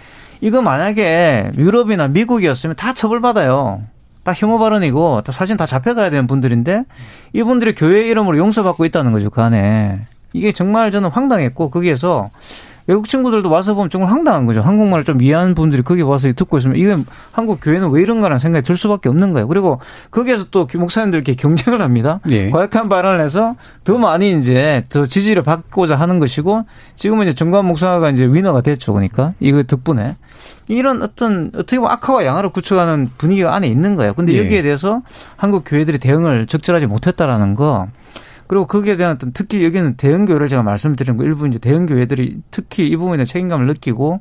이거 만약에 유럽이나 미국이었으면 다 처벌받아요. 다 혐오 발언이고 다 사실 다 잡혀가야 되는 분들인데 이분들이 교회 이름으로 용서받고 있다는 거죠 그 안에 이게 정말 저는 황당했고 거기에서 외국 친구들도 와서 보면 정말 황당한 거죠. 한국말을 좀 이해하는 분들이 거기 와서 듣고 있으면 이게 한국 교회는 왜 이런가라는 생각이 들 수밖에 없는 거예요. 그리고 거기에서 또 목사님들 이렇게 경쟁을 합니다. 예. 과격한 발언을 해서 더 많이 이제 더 지지를 받고자 하는 것이고 지금은 이제 정관 목사가 이제 위너가 됐죠. 그러니까 이거 덕분에 이런 어떤 어떻게 보면 악화와 양화를 구축하는 분위기가 안에 있는 거예요. 근데 예. 여기에 대해서 한국 교회들이 대응을 적절하지 못했다라는 거 그리고 거기에 대한 어떤 특히 여기는 대형교회를 제가 말씀드린 거 일부 이제 대형교회들이 특히 이 부분에 책임감을 느끼고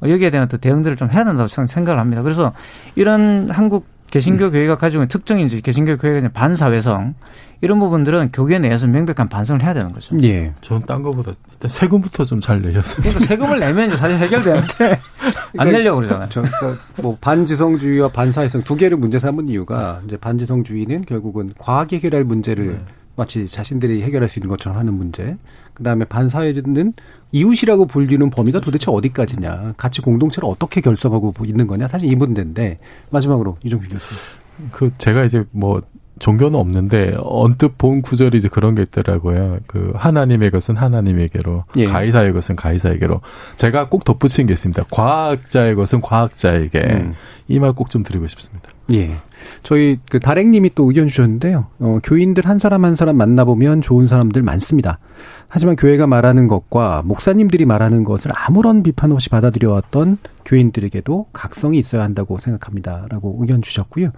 어, 여기에 대한 어떤 대응들을 좀 해야 된다고 저는 생각을 합니다. 그래서 이런 한국 개신교 교회가 가지고 있는 특징이 이제 개신교 교회가 이제 반사회성 이런 부분들은 교계 내에서 명백한 반성을 해야 되는 거죠. 예. 저는 딴 거보다 일단 세금부터 좀 잘 내셨으면 그러니까 세금을 내면 이제 사실 해결되는데 안 내려고 그러잖아요. 저, 그러니까 뭐 반지성주의와 반사회성 두 개를 문제 삼은 이유가 이제 반지성주의는 결국은 과학이 해결할 문제를 마치 자신들이 해결할 수 있는 것처럼 하는 문제. 그다음에 반사회는 이웃이라고 불리는 범위가 도대체 어디까지냐. 같이 공동체를 어떻게 결성하고 있는 거냐. 사실 이 문제인데 마지막으로 이종필 교수님. 그 제가 이제 뭐 종교는 없는데 언뜻 본 구절이 이제 그런 게 있더라고요. 그 하나님의 것은 하나님에게로, 예. 가이사의 것은 가이사에게로. 제가 꼭 덧붙인 게 있습니다. 과학자의 것은 과학자에게. 음. 이말 꼭 좀 드리고 싶습니다. 예. 저희 그 다랭님이 또 의견 주셨는데요. 어, 교인들 한 사람 한 사람 만나보면 좋은 사람들 많습니다. 하지만 교회가 말하는 것과 목사님들이 말하는 것을 아무런 비판 없이 받아들여왔던 교인들에게도 각성이 있어야 한다고 생각합니다 라고 의견 주셨고요.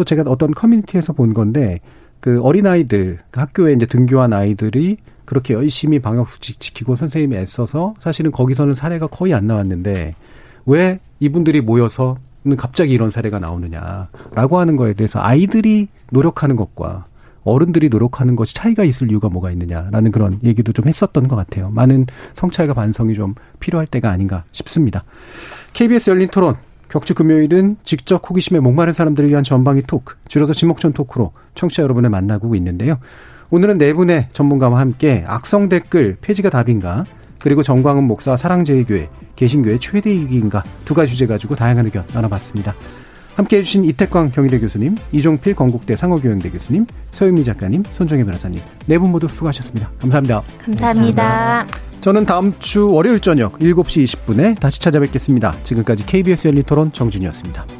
또 제가 어떤 커뮤니티에서 본 건데 그 어린아이들 그 학교에 이제 등교한 아이들이 그렇게 열심히 방역수칙 지키고 선생님이 애써서 사실은 거기서는 사례가 거의 안 나왔는데 왜 이분들이 모여서는 갑자기 이런 사례가 나오느냐라고 하는 거에 대해서 아이들이 노력하는 것과 어른들이 노력하는 것이 차이가 있을 이유가 뭐가 있느냐라는 그런 얘기도 좀 했었던 것 같아요. 많은 성찰과 반성이 좀 필요할 때가 아닌가 싶습니다. KBS 열린 토론 격주 금요일은 직접 호기심에 목마른 사람들을 위한 전방위 토크, 줄여서 지목전 토크로 청취자 여러분을 만나고 있는데요. 오늘은 네 분의 전문가와 함께 악성 댓글 폐지가 답인가, 그리고 정광훈 목사 사랑제일교회, 개신교회 최대 위기인가 두 가지 주제 가지고 다양한 의견 나눠봤습니다. 함께 해 주신 이태광 경희대 교수님, 이종필 건국대 상호교양대 교수님, 서유미 작가님, 손정혜 변호사님 네 분 모두 수고하셨습니다. 감사합니다. 감사합니다. 저는 다음 주 월요일 저녁 7시 20분에 다시 찾아뵙겠습니다. 지금까지 KBS 열린 토론 정준이었습니다.